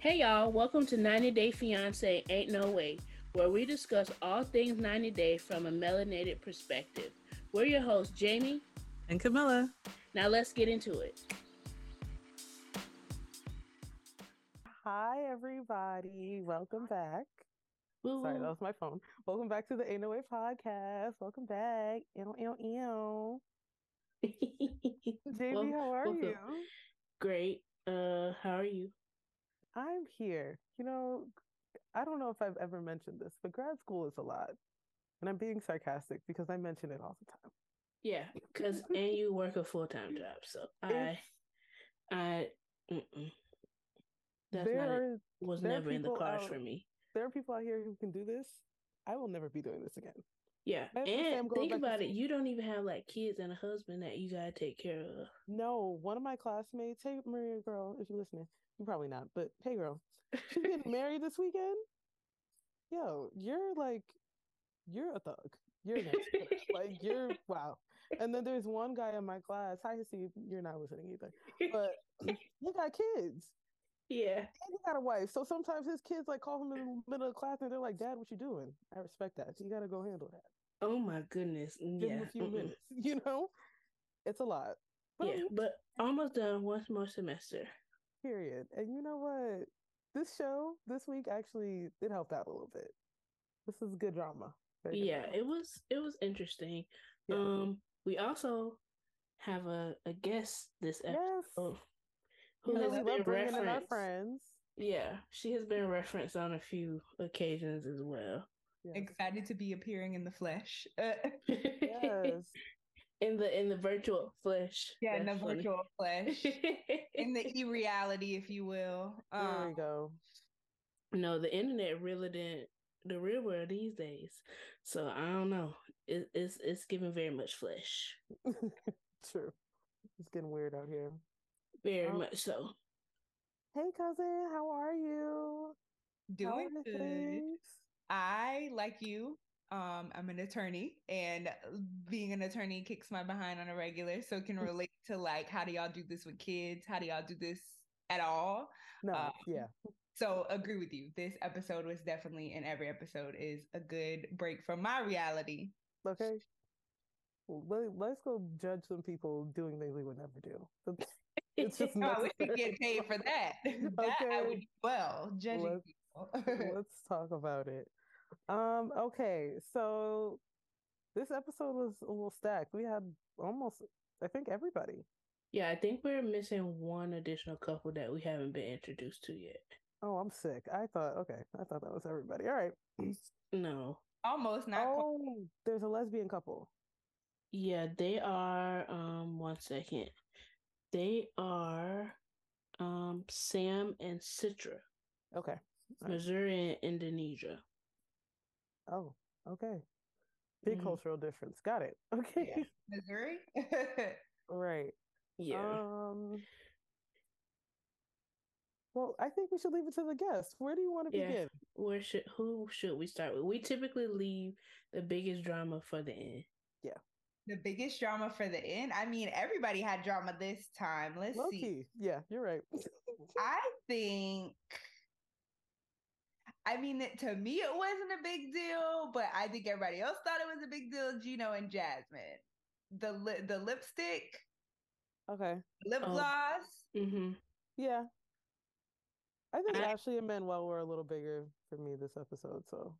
Hey y'all, welcome to 90 Day Fiance Ain't No Way, where we discuss all things 90 Day from a melanated perspective. We're your hosts, Jamie and Kamillah. Now let's get into it. Hi, everybody. Welcome back. Ooh. Sorry, that was my phone. Welcome back to the Ain't No Way podcast. Welcome back. Ew, ew, ew. Jamie, well, how are welcome. you? Great. Uh, how are you? I'm here. You know, I don't know if I've ever mentioned this, but grad school is a lot. And I'm being sarcastic because I mention it all the time. Yeah, because and you work a full time job, so I, I, mm-mm. that's there not are, was never in the cards for me. There are people out here who can do this. I will never be doing this again. Yeah, and think about it. You don't even have like kids and a husband that you gotta take care of. No, one of my classmates. Hey, Maria, girl, if you're listening, probably not, but hey, girl, she's getting married this weekend. Yo, you're like, you're a thug. You're next. like you're wow. And then there's one guy in my class. Hi, see, You're not listening either, but he got kids. Yeah, and he got a wife. So sometimes his kids like call him in the middle of class and they're like, "Dad, what you doing?" I respect that. You got to go handle that. Oh my goodness. Mm, Give yeah. him a few Mm-mm. minutes. You know, it's a lot. But yeah, but almost done. One more semester. Period. And you know what? This show this week actually it helped out a little bit. This is good drama. Very yeah, it was it was interesting. Yeah. Um, we also have a, a guest this episode yes. who has been referenced. Our friends. Yeah, she has been referenced on a few occasions as well. Yes. Excited to be appearing in the flesh. yes. In the in the virtual flesh. Yeah, in the funny. virtual flesh. in the e-reality, if you will. Um, there we go. No, the internet really didn't the real world these days. So I don't know. It, it's it's giving very much flesh. True. It's getting weird out here. Very um, much so. Hey cousin, how are you? Doing good. Things? I like you. Um, I'm an attorney, and being an attorney kicks my behind on a regular, so it can relate to like how do y'all do this with kids? How do y'all do this at all? No, um, yeah. So agree with you. This episode was definitely, and every episode is a good break from my reality. Okay. Well, let's go judge some people doing things they would never do. It's just oh, we could get paid for that. that okay. I would well judging let's, people. let's talk about it. Um. Okay. So this episode was a little stacked. We had almost, I think, everybody. Yeah, I think we're missing one additional couple that we haven't been introduced to yet. Oh, I'm sick. I thought, okay, I thought that was everybody. All right. No. Almost not. Oh, there's a lesbian couple. Yeah, they are. Um, one second. They are, um, Sam and Citra. Okay. Missouri and Indonesia. Oh, okay. Big mm-hmm. cultural difference. Got it. Okay. Yeah. Missouri. right. Yeah. Um. Well, I think we should leave it to the guests. Where do you want to yeah. begin? Where should who should we start with? We typically leave the biggest drama for the end. Yeah. The biggest drama for the end. I mean, everybody had drama this time. Let's Low see. Key. Yeah, you're right. I think. I mean, to me, it wasn't a big deal, but I think everybody else thought it was a big deal. Gino and Jasmine, the li- the lipstick, okay, lip oh. gloss. Mm-hmm. Yeah, I think I, Ashley and Manuel were a little bigger for me this episode. So,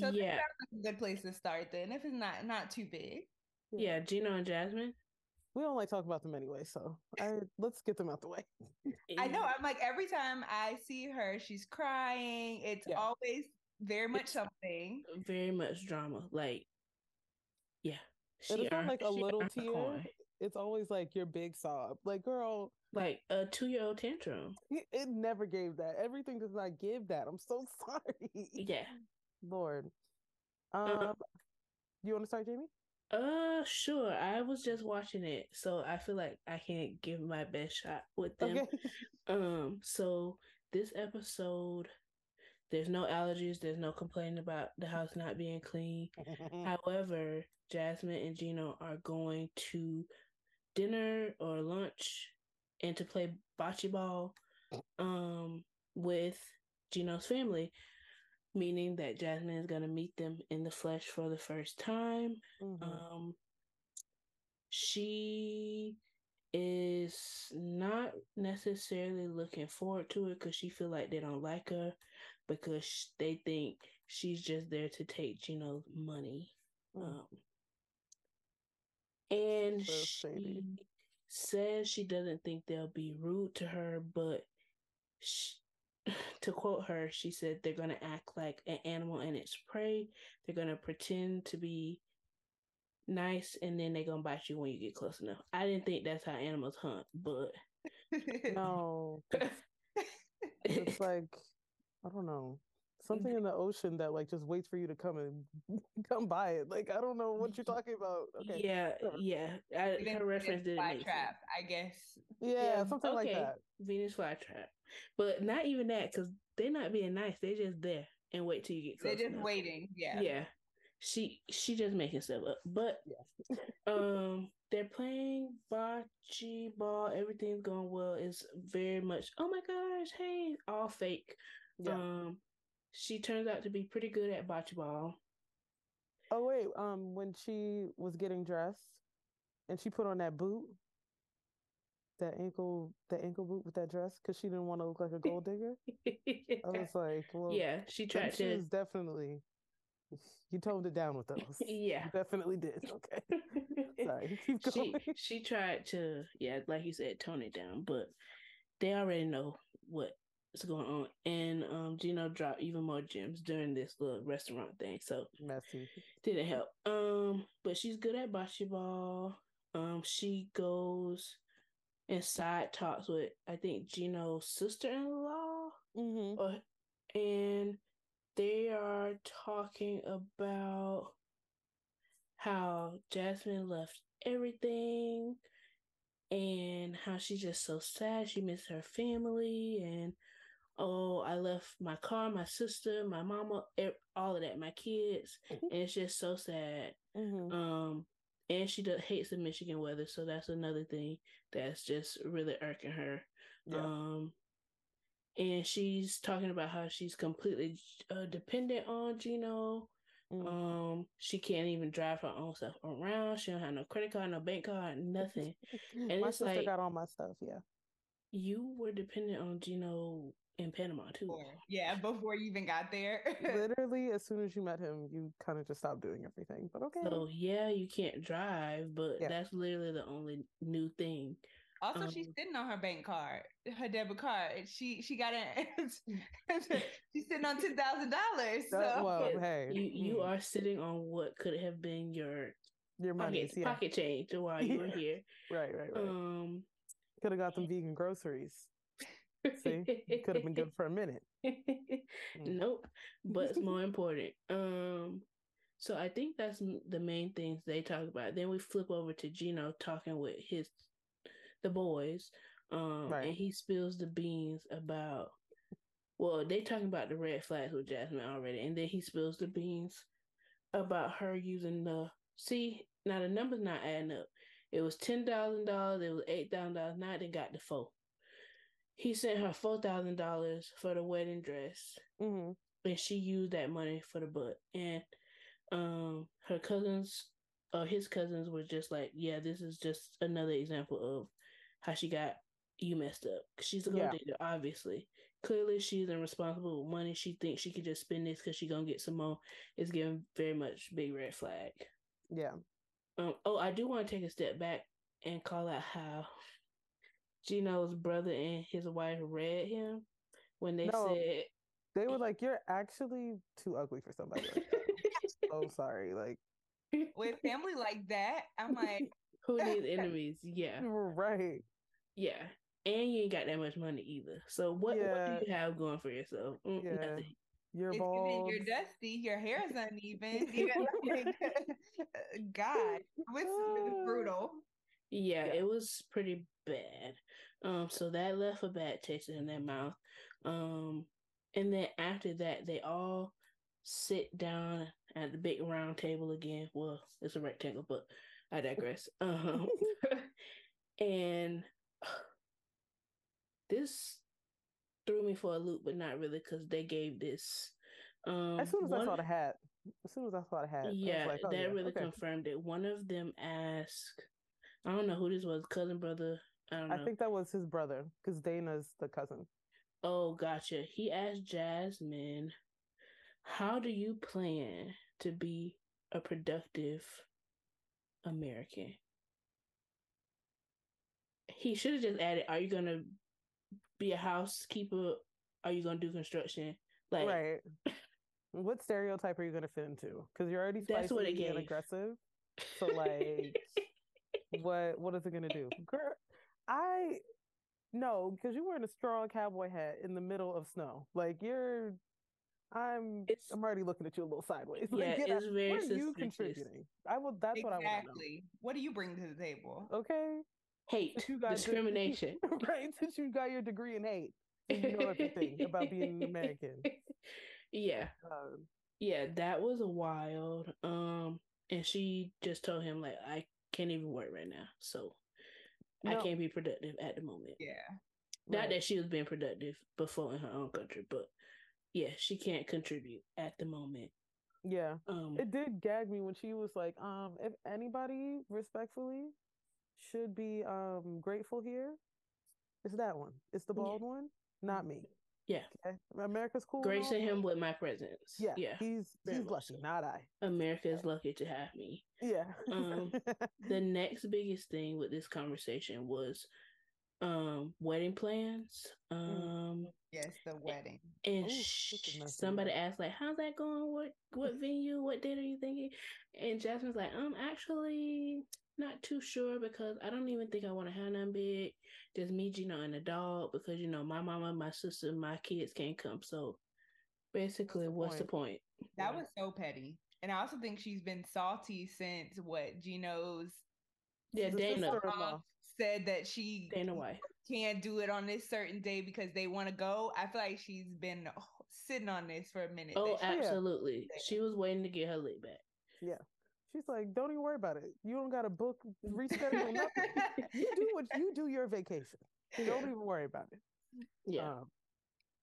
so yeah, that's a good place to start. Then, if it's not not too big. Yeah, yeah Gino and Jasmine. We don't like talk about them anyway, so I let's get them out the way. I know. I'm like every time I see her, she's crying. It's yeah. always very much it's something. Very much drama. Like, yeah. She it's not like a little tear. It's always like your big sob. Like, girl, like a two year old tantrum. It never gave that. Everything does not give that. I'm so sorry. Yeah. Lord. Um, uh, you want to start, Jamie? Uh, sure. I was just watching it, so I feel like I can't give my best shot with them. Okay. um, so this episode, there's no allergies. There's no complaining about the house not being clean. However, Jasmine and Gino are going to dinner or lunch and to play bocce ball. Um, with Gino's family, meaning that Jasmine is going to meet them in the flesh for the first time. Mm-hmm. Um, she is not necessarily looking forward to it because she feel like they don't like her because they think she's just there to take you know money. Mm. Um, and so she says she doesn't think they'll be rude to her, but she, to quote her, she said they're going to act like an animal and its prey. They're going to pretend to be nice and then they're going to bite you when you get close enough. I didn't think that's how animals hunt, but. no. it's like, I don't know something in the ocean that like just waits for you to come and come by it. Like I don't know what you're talking about. Okay. Yeah, yeah. I, her reference didn't make trap, I guess. Yeah, yeah something okay. like that. Venus flytrap, but not even that because they're not being nice. They're just there and wait till you get close. They're just enough. waiting. Yeah. Yeah. She she just making stuff up, but yeah. um, they're playing bocce ball. Everything's going well. It's very much oh my gosh, hey, all fake. Yeah. Um, she turns out to be pretty good at bocce ball. Oh wait, um, when she was getting dressed and she put on that boot, that ankle, that ankle boot with that dress, because she didn't want to look like a gold digger. I was like, well, yeah, she tried to. She was definitely. You toned it down with those. Yeah, you definitely did. Okay, sorry. Keep going. She she tried to, yeah, like you said, tone it down, but they already know what what's going on. And um, Gino dropped even more gems during this little restaurant thing. So messy. Didn't help. Um, but she's good at bocce ball. Um, she goes and side talks with I think Gino's sister in law. Mm-hmm. Or, and they are talking about how Jasmine left everything and how she's just so sad. She missed her family and oh, I left my car, my sister, my mama, all of that, my kids, mm-hmm. and it's just so sad. Mm-hmm. Um, and she does hates the Michigan weather, so that's another thing that's just really irking her. Yeah. Um, and she's talking about how she's completely uh, dependent on Gino. Mm-hmm. Um, she can't even drive her own stuff around. She don't have no credit card, no bank card, nothing. And my it's sister like, got all my stuff. Yeah, you were dependent on Gino in Panama too. Yeah, before you even got there. Literally, as soon as you met him, you kind of just stopped doing everything. But okay. So yeah, you can't drive, but yeah. that's literally the only new thing. Also, um, she's sitting on her bank card, her debit card. She she got it. she's sitting on ten thousand dollars. So well, hey, you you hmm. are sitting on what could have been your your money, pocket, yeah. pocket change while you were here. right, right, right. Um, could have got some vegan groceries. See, could have been good for a minute. Mm. nope, but it's more important. Um, so I think that's the main things they talk about. Then we flip over to Gino talking with his the boys, um, right. and he spills the beans about. Well, they talking about the red flags with Jasmine already, and then he spills the beans about her using the. See, now the numbers not adding up. It was ten thousand dollars. It was eight thousand dollars. Now they got the four he sent her four thousand dollars for the wedding dress, mm-hmm. and she used that money for the book. And um, her cousins, or his cousins, were just like, "Yeah, this is just another example of how she got you messed up. She's a gold yeah. obviously. Clearly, she's irresponsible with money. She thinks she could just spend this because she gonna get some more. It's giving very much big red flag. Yeah. Um. Oh, I do want to take a step back and call out how Gino's brother and his wife read him when they no, said they were like, "You're actually too ugly for somebody." Like oh, sorry. Like with family like that, I'm like, who needs enemies? Yeah, right. Yeah, and you ain't got that much money either. So what, yeah. what do you have going for yourself? Mm, yeah. Nothing. Your it's balls. You're dusty. Your hair is uneven. God, it's brutal. Yeah, yeah, it was pretty bad. Um, so that left a bad taste in their mouth. Um, and then after that, they all sit down at the big round table again. Well, it's a rectangle, but I digress. Um, and this threw me for a loop, but not really because they gave this. Um, as soon as one, I saw the hat, as soon as I saw the hat, yeah, like, oh, that yeah, really okay. confirmed it. One of them asked, I don't know who this was, cousin, brother. I don't know. I think that was his brother because Dana's the cousin. Oh, gotcha. He asked Jasmine, "How do you plan to be a productive American?" He should have just added, "Are you gonna be a housekeeper? Are you gonna do construction?" Like, right. what stereotype are you gonna fit into? Because you're already spicy that's what it and aggressive. So like, what what is it gonna do, girl? I no, because you're wearing a straw cowboy hat in the middle of snow. Like you're I'm it's, I'm already looking at you a little sideways. Yeah, like, it's very what are you contributing? I will that's exactly. what I want to know. What do you bring to the table? Okay. Hate, you got discrimination. right. Since you got your degree in hate. You know everything about being American. Yeah. Um, yeah, that was wild. Um and she just told him like I can't even work right now. So no. I can't be productive at the moment. Yeah. Not right. that she was being productive before in her own country, but yeah, she can't contribute at the moment. Yeah. Um it did gag me when she was like, um, if anybody respectfully should be um grateful here, it's that one. It's the bald yeah. one, not me. Yeah. Okay. America's cool. Gracing him with my presence. Yeah. Yeah. He's Very he's lucky, so. not I. America is lucky to have me. Yeah. um the next biggest thing with this conversation was um wedding plans. Mm. Um Yes, the wedding. And Ooh, sh- somebody asked like, "How's that going? What what venue? What date are you thinking?" And Jasmine's like, "Um, actually, not too sure because I don't even think I want to have none big. Just me, Gino, and the dog because you know my mama, my sister, my kids can't come. So basically, what's the, what's point? the point? That was so petty. And I also think she's been salty since what Gino's yeah Dana said that she Dana White can't do it on this certain day because they want to go. I feel like she's been sitting on this for a minute. Oh, absolutely. She was waiting to get her leg back. Yeah. She's like, don't even worry about it. You don't got to book, reschedule nothing. you do what you do your vacation. Don't even worry about it. Yeah. Um,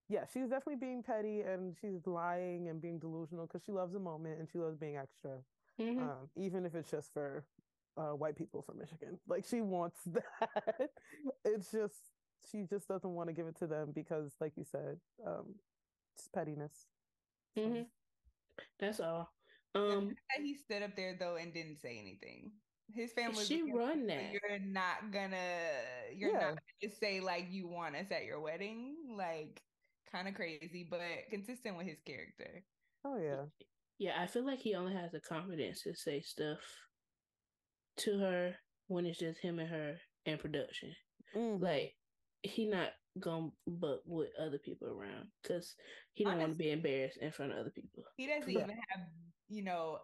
yeah, she's definitely being petty and she's lying and being delusional because she loves the moment and she loves being extra, mm-hmm. um, even if it's just for uh, white people from Michigan. Like she wants that. it's just she just doesn't want to give it to them because, like you said, um, it's pettiness. So. Mm-hmm. That's all. Um, he stood up there though and didn't say anything. His family. She run that. You're not gonna. You're yeah. not gonna say like you want us at your wedding. Like kind of crazy, but consistent with his character. Oh yeah. Yeah, I feel like he only has the confidence to say stuff to her when it's just him and her in production. Mm-hmm. Like he not gonna buck with other people around because he don't want to be embarrassed in front of other people. He doesn't yeah. even have you know,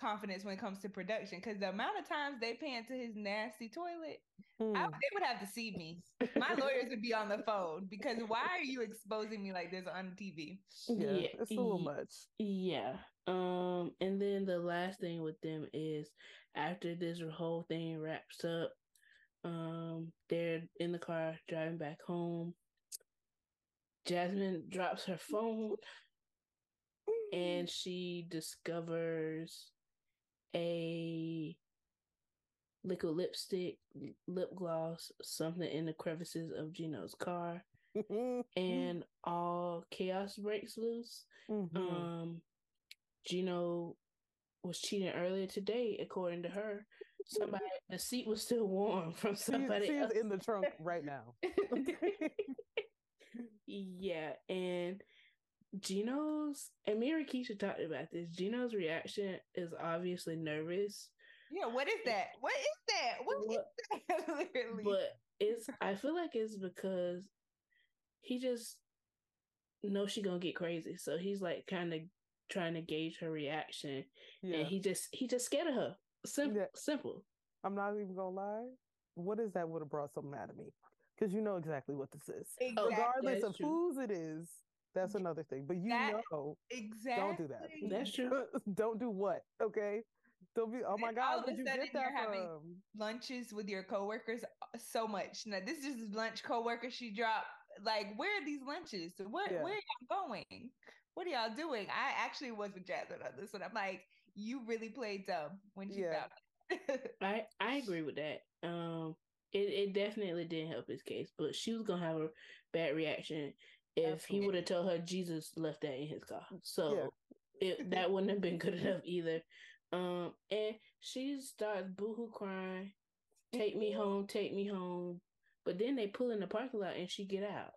confidence when it comes to production because the amount of times they pan to his nasty toilet, mm. I, they would have to see me. My lawyers would be on the phone because why are you exposing me like this on TV? Yeah, yeah it's a little much. Yeah. Um, and then the last thing with them is after this whole thing wraps up, um, they're in the car driving back home. Jasmine drops her phone and she discovers a liquid lipstick, lip gloss, something in the crevices of Gino's car, and all chaos breaks loose. Mm-hmm. Um, Gino was cheating earlier today, according to her. Somebody, the seat was still warm from somebody. In the trunk right now. yeah, and Gino's and me and Keisha talked about this. Gino's reaction is obviously nervous. Yeah, what is that? What is that? What, what is that? Literally. But it's I feel like it's because he just knows she gonna get crazy. So he's like kind of trying to gauge her reaction. Yeah. And he just he just scared of her. Simple yeah. simple. I'm not even gonna lie. What is that would have brought something out of me? Because you know exactly what this is. Exactly. Regardless of whose it is, that's another thing. But you that, know, exactly. Don't do that. That's true. don't do what? Okay. Don't be. Oh my God! Where'd you get that from? Lunches with your coworkers so much. Now this is lunch coworker she dropped Like, where are these lunches? What yeah. where are y'all going? What are y'all doing? I actually was with Jasmine on this one. I'm like, you really played dumb when you yeah. found I I agree with that. Um it, it definitely didn't help his case, but she was gonna have a bad reaction if Absolutely. he would have told her Jesus left that in his car. So yeah. it, that wouldn't have been good enough either. Um, and she starts boohoo crying, "Take me home, take me home." But then they pull in the parking lot and she get out.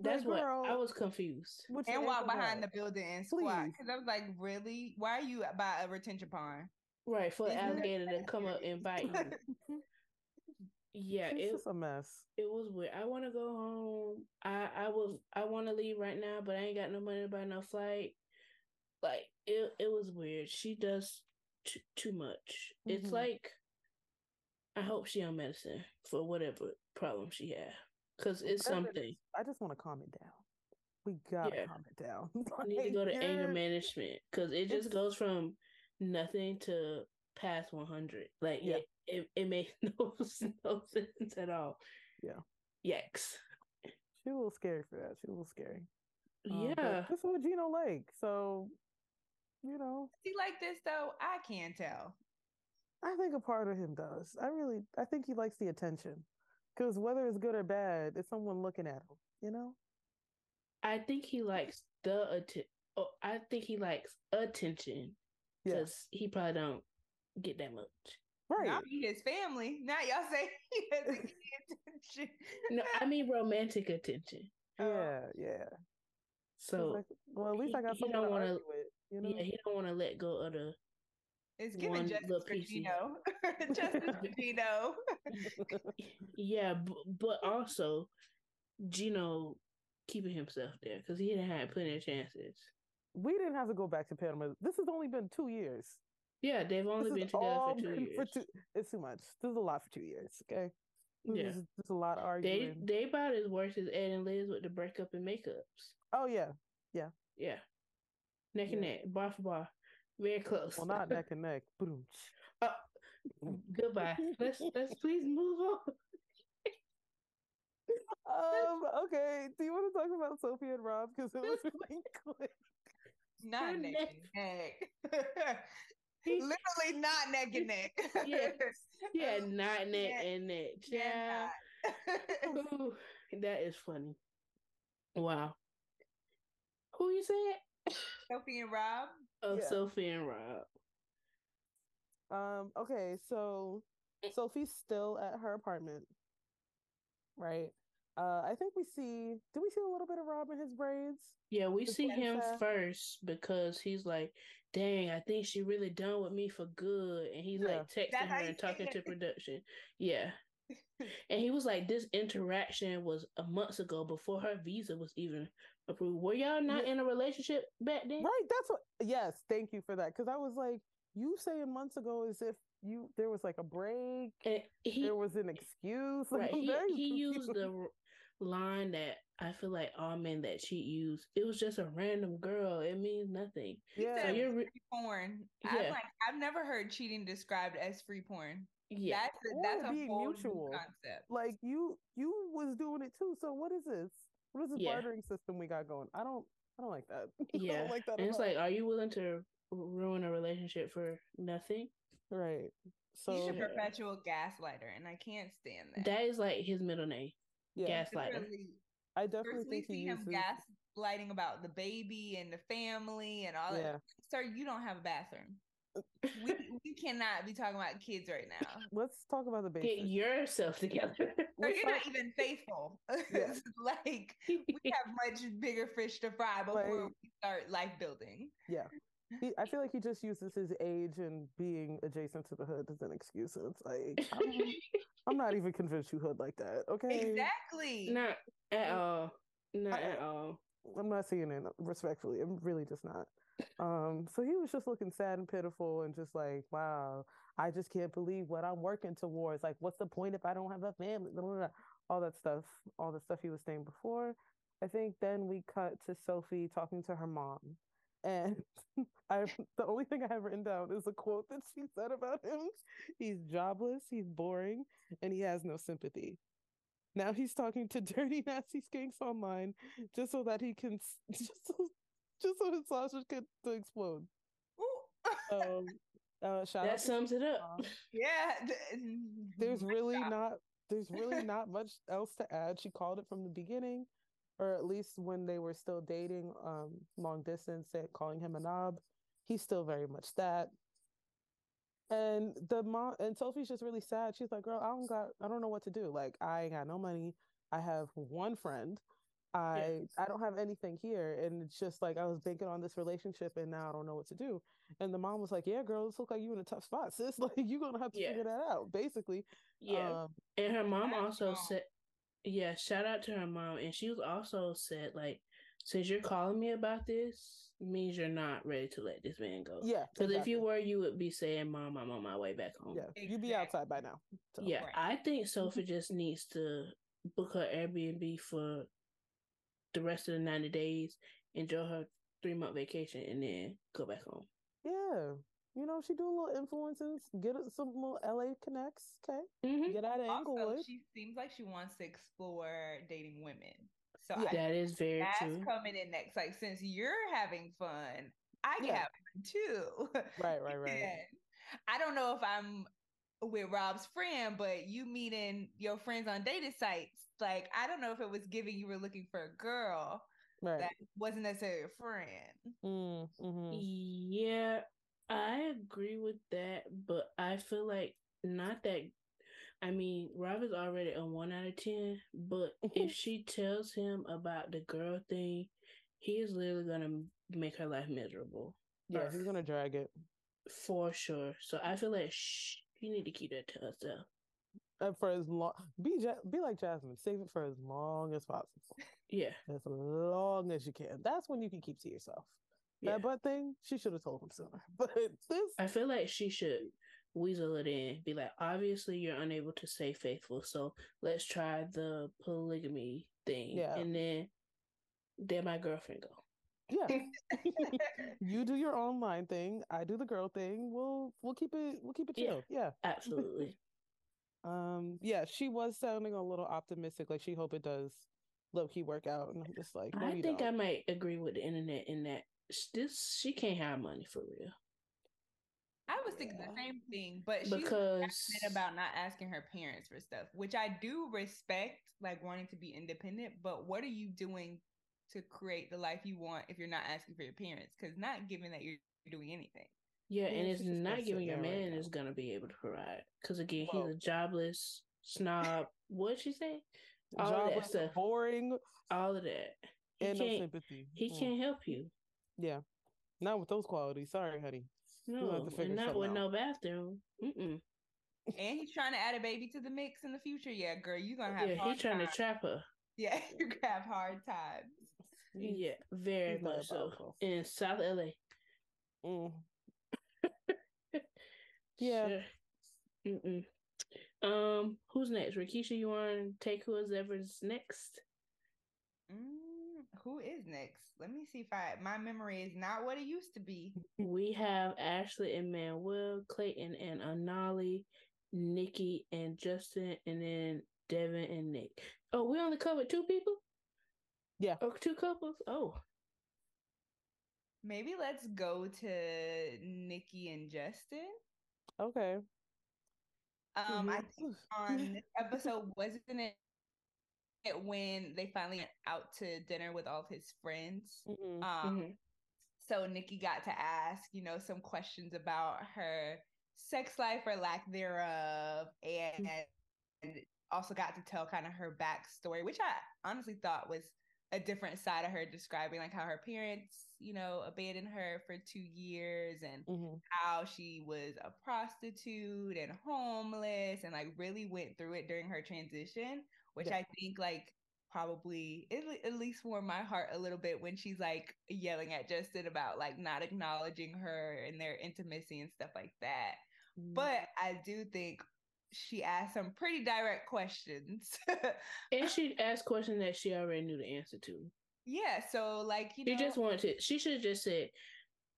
That's what I was confused. And walk behind the building and squat because I was like, "Really? Why are you by a retention pond?" Right for an alligator to come up and bite you. yeah, it's just a mess. It was weird. I want to go home. I I was I want to leave right now, but I ain't got no money to buy no flight. Like it, it was weird. She does t- too much. Mm-hmm. It's like I hope she on medicine for whatever problem she had, because it's something. I just want to calm it down. We gotta yeah. calm it down. like, need to go to anger management because it just goes from nothing to past 100 like yeah. it, it, it makes no, no sense at all. Yeah. Yikes. She was scary for that. She was scary. Um, yeah. this is what gino like so you know. He like this though? I can't tell. I think a part of him does. I really i think he likes the attention because whether it's good or bad it's someone looking at him you know? I think he likes the attention oh, i think he likes attention because yeah. he probably don't get that much. Right. Not his family. Not y'all say he has attention. no, I mean romantic attention. Yeah, oh. yeah. So like, well, at least I got someone to wanna, argue with. You know? Yeah, he don't want to let go of the. It's giving justice for Gino. justice for Gino. yeah, but, but also Gino keeping himself there because he didn't have plenty of chances. We didn't have to go back to Panama. This has only been two years. Yeah, they've only been together for two years. For two, it's too much. This is a lot for two years. Okay. Yeah, there's, there's a lot of arguing. They they about as worse as Ed and Liz with the breakup and makeups. Oh yeah, yeah, yeah. Neck and neck, bar for bar, very close. Well, not neck and neck. Boom. Uh, goodbye. let's let's please move on. um. Okay. Do you want to talk about Sophie and Rob because it was really quick? Not neck and neck. Literally not neck and neck. yeah, yeah, not neck yeah. and neck. Yeah, Ooh, that is funny. Wow. Who you said? Sophie and Rob. Oh, yeah. Sophie and Rob. Um. Okay, so Sophie's still at her apartment, right? Uh, I think we see. Do we see a little bit of Rob in his braids? Yeah, we see him first because he's like, "Dang, I think she really done with me for good," and he's yeah. like texting That's her and talking to production. Yeah, and he was like, "This interaction was a months ago before her visa was even approved. Were y'all not yeah. in a relationship back then?" Right. That's what. Yes. Thank you for that. Because I was like, you saying months ago as if you there was like a break. He, there was an excuse. Right. He, he used the line that I feel like all men that cheat use. It was just a random girl. It means nothing. Yeah, so you're re- porn. Yeah. I'm like, I've never heard cheating described as free porn. Yeah, that's a, that's a whole mutual concept. Like you, you was doing it too. So what is this? What is this yeah. bartering system we got going? I don't, I don't like that. Yeah, like that. And it's like, are you willing to ruin a relationship for nothing? Right. So he's a perpetual gaslighter, and I can't stand that. That is like his middle name yeah. gaslighter. I definitely think see him uses... gaslighting about the baby and the family and all yeah. that. Sir, you don't have a bathroom. we we cannot be talking about kids right now. Let's talk about the baby. Get yourself together. so you're not even faithful. Yeah. like we have much bigger fish to fry before like, we start life building. Yeah. He, I feel like he just uses his age and being adjacent to the hood as an excuse. It's like I'm, I'm not even convinced you hood like that. Okay, exactly. Not at all. Not I, at all. I'm not seeing it respectfully. I'm really just not. Um, so he was just looking sad and pitiful and just like, wow, I just can't believe what I'm working towards. Like, what's the point if I don't have a family? Blah, blah, blah. All that stuff, all the stuff he was saying before. I think then we cut to Sophie talking to her mom and I the only thing I have written down is a quote that she said about him. He's jobless, he's boring, and he has no sympathy. Now he's talking to dirty, nasty skanks online just so that he can just so, just so his sausage could to explode. Um, uh, that sums it up. yeah, there's really not there's really not much else to add. She called it from the beginning, or at least when they were still dating, um, long distance, and calling him a knob. He's still very much that. And the mom and Sophie's just really sad. She's like, "Girl, I don't got, I don't know what to do. Like, I ain't got no money. I have one friend. I yeah. I don't have anything here, and it's just like I was banking on this relationship, and now I don't know what to do." And the mom was like, "Yeah, girl, this look like you in a tough spot, sis. Like, you're gonna have to yeah. figure that out, basically." Yeah. Um, and her mom also said, "Yeah, shout out to her mom," and she was also said like, "Since you're calling me about this." means you're not ready to let this man go. Yeah. Because exactly. if you were, you would be saying, Mom, I'm on my way back home. Yeah. Exactly. You'd be outside by now. So. Yeah. Right. I think Sophie just needs to book her Airbnb for the rest of the 90 days, enjoy her three month vacation, and then go back home. Yeah. You know, she do a little influences, get some little LA connects, okay? Mm-hmm. Get out of Inglewood. Also, she seems like she wants to explore dating women. So yeah, I, that is very that's true. coming in next. Like since you're having fun, I can yeah. have fun too. Right, right, right. I don't know if I'm with Rob's friend, but you meeting your friends on dating sites. Like I don't know if it was giving you were looking for a girl right. that wasn't necessarily a friend. Mm, mm-hmm. Yeah, I agree with that, but I feel like not that I mean, Rob is already a one out of ten, but if she tells him about the girl thing, he is literally gonna make her life miserable. Yeah, he's gonna drag it for sure. So I feel like she need to keep that to herself. And for as long, be be like Jasmine, save it for as long as possible. Yeah, as long as you can. That's when you can keep to yourself. Yeah. That butt thing, she should have told him sooner. But this, I feel like she should weasel it in. Be like, obviously you're unable to stay faithful, so let's try the polygamy thing. Yeah. And then there my girlfriend go. Yeah. you do your online thing, I do the girl thing. We'll we'll keep it we'll keep it chill. Yeah. yeah. Absolutely. um yeah, she was sounding a little optimistic, like she hope it does low key work out. And I'm just like, no, I think don't. I might agree with the internet in that this she can't have money for real. I was thinking the same thing, but she's passionate about not asking her parents for stuff, which I do respect, like wanting to be independent. But what are you doing to create the life you want if you're not asking for your parents? Because not given that you're doing anything. Yeah, and it's not giving your man right is gonna be able to provide. Because again, he's a jobless snob. What'd she say? All jobless, of that stuff. Boring. All of that. He and no sympathy. He mm. can't help you. Yeah. Not with those qualities. Sorry, honey. No, and not with out. no bathroom. Mm-mm. And he's trying to add a baby to the mix in the future. Yeah, girl, you're gonna have. Yeah, he's trying to trap her. Yeah, you're gonna have hard times. Yeah, very he's much so. In South LA. Mm. yeah. Sure. Mm-mm. Um, who's next? Rikisha, you want to take whoever's next? Mm, who is next? let me see if I my memory is not what it used to be. We have Ashley and Manuel, Clayton and Anali, Nikki and Justin, and then Devin and Nick. Oh, we only covered two people? Yeah. Or two couples? Oh. Maybe let's go to Nikki and Justin. Okay. Um, mm-hmm. I think on this episode, wasn't it when they finally went out to dinner with all of his friends. Mm-hmm. Um, mm-hmm. So Nikki got to ask, you know, some questions about her sex life or lack thereof, and, and also got to tell kind of her backstory, which I honestly thought was a different side of her describing like how her parents you know abandoned her for two years and mm-hmm. how she was a prostitute and homeless and like really went through it during her transition which yeah. i think like probably it, at least warmed my heart a little bit when she's like yelling at justin about like not acknowledging her and their intimacy and stuff like that mm-hmm. but i do think she asked some pretty direct questions. and she asked questions that she already knew the answer to. Yeah, so like you she know, just wanted to. She should have just said,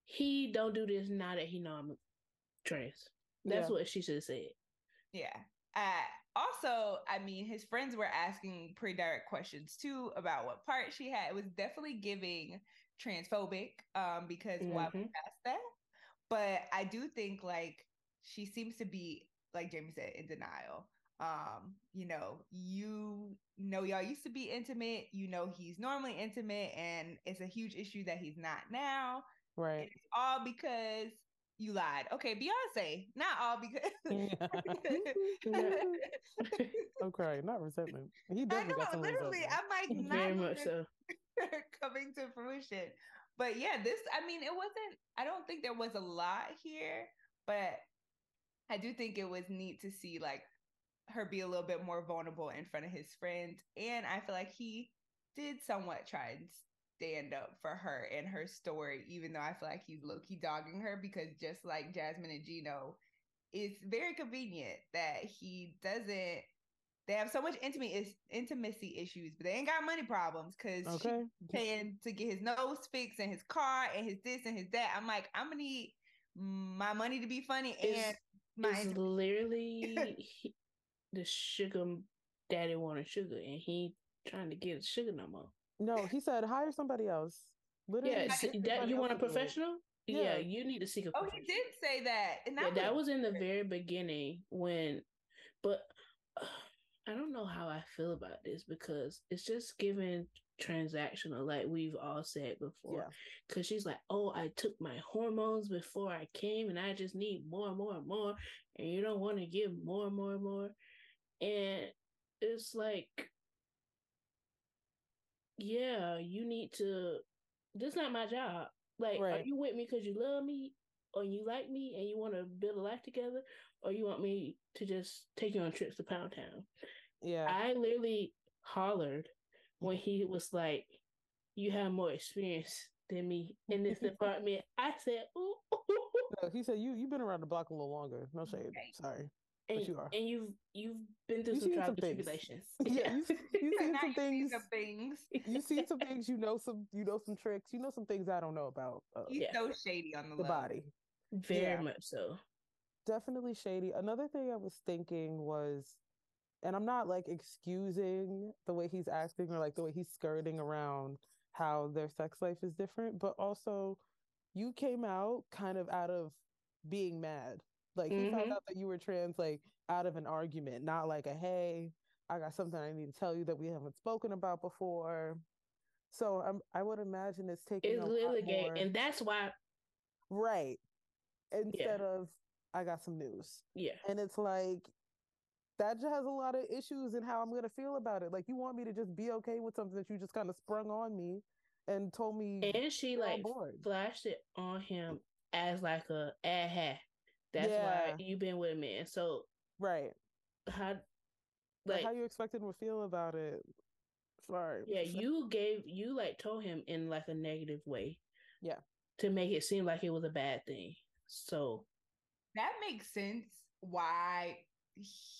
"He don't do this now that he know I'm trans." That's yeah. what she should have said. Yeah, uh, also, I mean, his friends were asking pretty direct questions too about what part she had. It was definitely giving transphobic, um, because mm-hmm. why we passed that. But I do think like she seems to be, like Jamie said, in denial. Um, you know, you know y'all used to be intimate, you know he's normally intimate, and it's a huge issue that he's not now. Right. it's all because you lied. Okay, Beyonce, not all because I'm crying, not resentment. He definitely I know, got some literally. Resentment. I'm like very much so coming to fruition. But yeah, this I mean, it wasn't. I don't think there was a lot here, but I do think it was neat to see like her be a little bit more vulnerable in front of his friends, and I feel like he did somewhat try and stand up for her and her story, even though I feel like he's low key dogging her because just like Jasmine and Gino, it's very convenient that he doesn't. They have so much intimacy intimacy issues, but they ain't got money problems because okay. she's paying to get his nose fixed and his car and his this and his that. I'm like, I'm gonna need my money to be funny it's, and my it's literally the sugar daddy wanted sugar and he trying to get sugar no more. No, he said hire somebody else. Literally, yeah, that you want a professional? Yeah. yeah. you need to seek a. Oh, he did say that, and that, yeah, was, that was in the very beginning when, but uh, I don't know how I feel about this because it's just given transactional, like we've all said before. Because she's like, "Oh, I took my hormones before I came, and I just need more and more and more, and you don't want to give more and more and more." And it's like yeah, you need to. This not my job. Like, right. are you with me because you love me, or you like me, and you want to build a life together, or you want me to just take you on trips to Pound Town? Yeah, I literally hollered when he was like, "You have more experience than me in this department." I said, "Ooh." No, he said, "You you've been around the block a little longer." No shade. Sorry and, you are. and you've you've been through you've some trials tribulations. Yeah, you've, you've seen some things. Some things. you've seen some things. You know some. You know some tricks. You know some things I don't know about. Uh, He's yeah. so shady on the, the body. Very yeah. much so. Definitely shady. Another thing I was thinking was, and I'm not like excusing the way he's acting or like the way he's skirting around how their sex life is different, but also you came out kind of out of being mad like mm-hmm. he found mm-hmm. out that you were trans like out of an argument, not like a hey, I got something I need to tell you that we haven't spoken about before. So I'm, I would imagine it's taking it's literally gay, and that's why, right? Instead yeah. of I got some news, yeah, and it's like that just has a lot of issues in how I'm gonna feel about it. Like you want me to just be okay with something that you just kind of sprung on me and told me, and she like flashed it on him as like a aha that's yeah. why you've been with a man. So right, how like how you expected him to feel about it? Sorry. Yeah, you gave you like told him in like a negative way. Yeah. To make it seem like it was a bad thing. So that makes sense why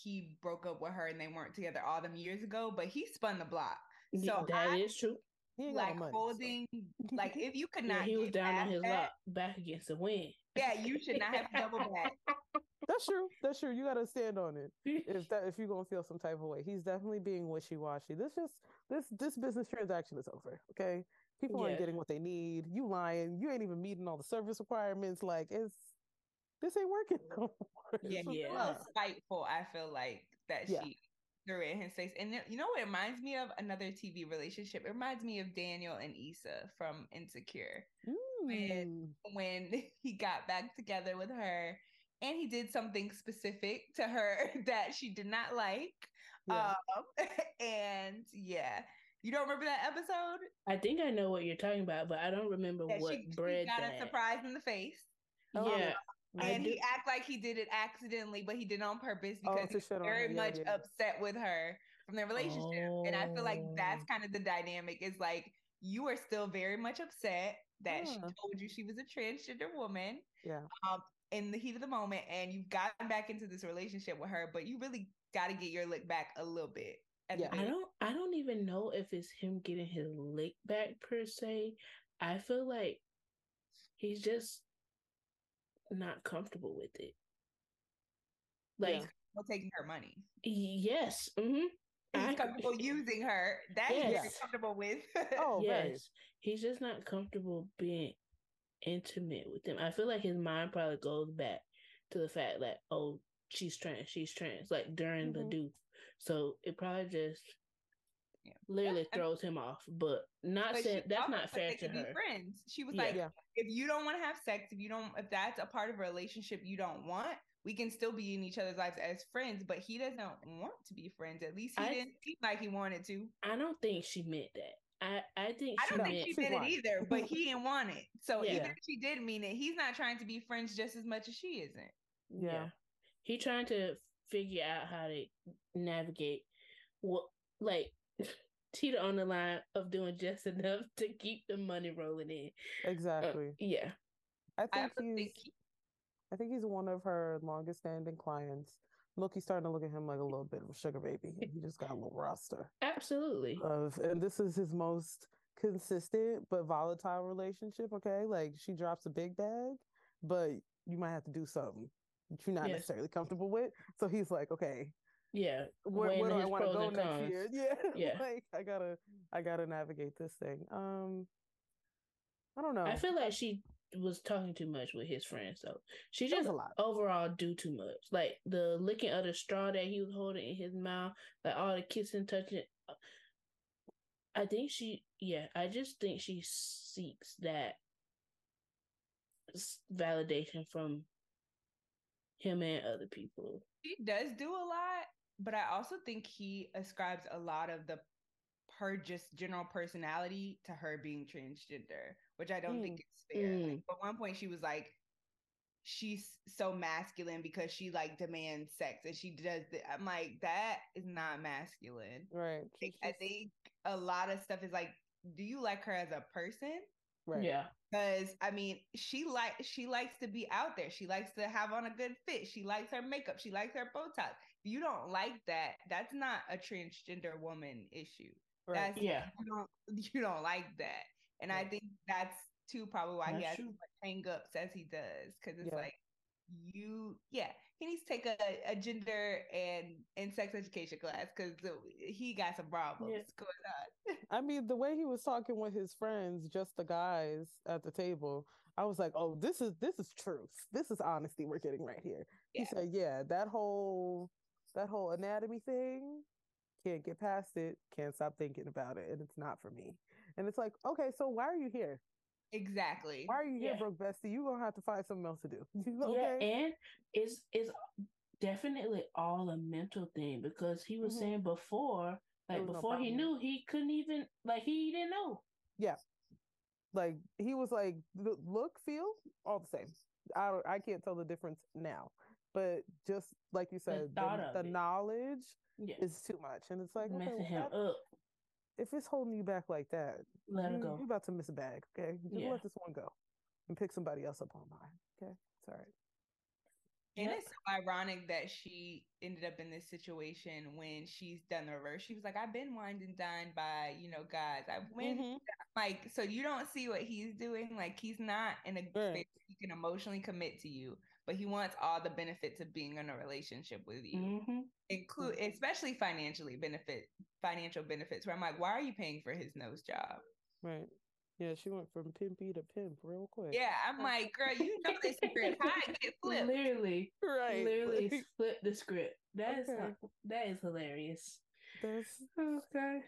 he broke up with her and they weren't together all them years ago, but he spun the block. So yeah, that I, is true. Like money, holding, so. like if you could not, yeah, he was down on his luck, back against the wind. Yeah, you should not have double back. That's true. That's true. You got to stand on it. If that if you're gonna feel some type of way, he's definitely being wishy washy. This just this this business transaction is over. Okay, people yeah. aren't getting what they need. You lying. You ain't even meeting all the service requirements. Like it's this ain't working. No yeah, yeah. spiteful. I feel like that yeah. she threw it in his face. And you know what it reminds me of? Another TV relationship. It reminds me of Daniel and Issa from Insecure. Ooh. When, when he got back together with her and he did something specific to her that she did not like. Yeah. Um, and yeah. You don't remember that episode? I think I know what you're talking about, but I don't remember yeah, what she, bread. She got that. a surprise in the face. Oh, yeah, and he act like he did it accidentally, but he did it on purpose oh, because oh, he's very yeah, much yeah. upset with her from their relationship. Oh. And I feel like that's oh. kind of the dynamic. Is like you are still very much upset that yeah. she told you she was a transgender woman. Yeah. Um, in the heat of the moment, and you've gotten back into this relationship with her, but you really got to get your lick back a little bit. Yeah, I don't. I don't even know if it's him getting his lick back per se. I feel like he's just not comfortable with it. Like taking her money. Yes. Mm-hmm. He's comfortable using her. That yes. he's comfortable with. oh, yes. Very. He's just not comfortable being intimate with them. I feel like his mind probably goes back to the fact that oh, she's trans, she's trans, like during mm-hmm. the do. So it probably just yeah. literally yeah. throws him off. But not but saying that's not fair to her. friends. She was yeah. like, if you don't want to have sex, if you don't, if that's a part of a relationship you don't want, we can still be in each other's lives as friends. But he doesn't want to be friends. At least he I, didn't seem like he wanted to. I don't think she meant that. I, I think I don't think she meant it either, but he didn't want it. So yeah. even if she did mean it, he's not trying to be friends just as much as she isn't. Yeah. yeah. He trying to figure out how to navigate what like teeter on the line of doing just enough to keep the money rolling in. Exactly. Uh, yeah. I think I he's think he... I think he's one of her longest standing clients. Look, he's starting to look at him like a little bit of a sugar baby. He just got a little roster. Absolutely. Of and this is his most consistent but volatile relationship. Okay. Like she drops a big bag, but you might have to do something that you're not yes. necessarily comfortable with. So he's like, okay, yeah where, where do i want to go next cons. year yeah yeah like i gotta i gotta navigate this thing um i don't know i feel like she was talking too much with his friends so she just overall do too much. Like the licking of the straw that he was holding in his mouth like all the kissing touching uh, i think she yeah i just think she seeks that validation from him and other people. He does do a lot but I also think he ascribes a lot of the her just general personality to her being transgender, which I don't mm. think is fair. Mm. Like, at one point, she was like, she's so masculine because she like demands sex and she does the, I'm like, that is not masculine. Right. Like, I think a lot of stuff is like, do you like her as a person? Right. Yeah. Because I mean, she like she likes to be out there. She likes to have on a good fit. She likes her makeup. She likes her Botox. If you don't like that, that's not a transgender woman issue. Right. That's yeah. You don't you don't like that. And right. I think that's too probably why that's he has true. hang ups as he does. Cause it's yeah. like you yeah he needs to take a, a gender and and sex education class because he got some problems yeah. going on i mean the way he was talking with his friends just the guys at the table i was like oh this is this is truth this is honesty we're getting right here yeah. he said yeah that whole that whole anatomy thing can't get past it can't stop thinking about it and it's not for me and it's like okay so why are you here Exactly. Why are you here, yeah. broke bestie? You're gonna have to find something else to do. okay? Yeah, and it's it's definitely all a mental thing because he was mm-hmm. saying before, like before no he knew, he couldn't even like he didn't know. Yeah. Like he was like look, feel, all the same. I I can't tell the difference now. But just like you said, the, the, the knowledge yeah. is too much. And it's like messing okay, him up if it's holding you back like that, let you, it go. You're about to miss a bag. Okay, just yeah. let this one go and pick somebody else up on mine. Okay, it's all right. And yep. it's so ironic that she ended up in this situation when she's done the reverse. She was like, I've been wined and dined by, you know, guys. I went mm-hmm. like so you don't see what he's doing. Like he's not in a right. space he can emotionally commit to you but he wants all the benefits of being in a relationship with you, mm-hmm. include especially financially benefit financial benefits. Where I'm like, why are you paying for his nose job? Right. Yeah, she went from pimpy to pimp real quick. Yeah, I'm like, girl, you know this script. How I get flipped? Literally, right? Literally flip the script. That okay. is that is hilarious. That's okay.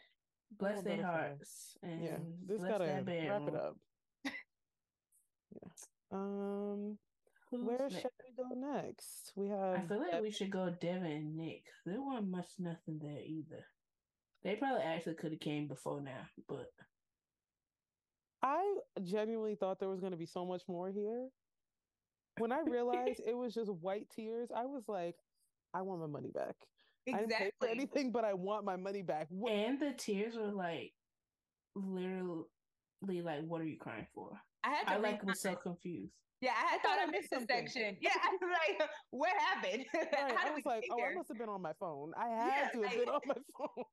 Bless their hearts. And yeah, this gotta wrap it up. yeah. Um. Who's Where next? should we go next? We have. I feel like we should go Devin and Nick. There wasn't much nothing there either. They probably actually could have came before now, but I genuinely thought there was going to be so much more here. When I realized it was just white tears, I was like, I want my money back. Exactly. I didn't pay for anything, but I want my money back. And the tears were like, literally, like, what are you crying for? I had to I like was so confused. Yeah, I, I thought I missed a section. Yeah, I was like, what happened? Right. I was like, oh, I must have been on my phone. I had yeah, to have like, been on my phone.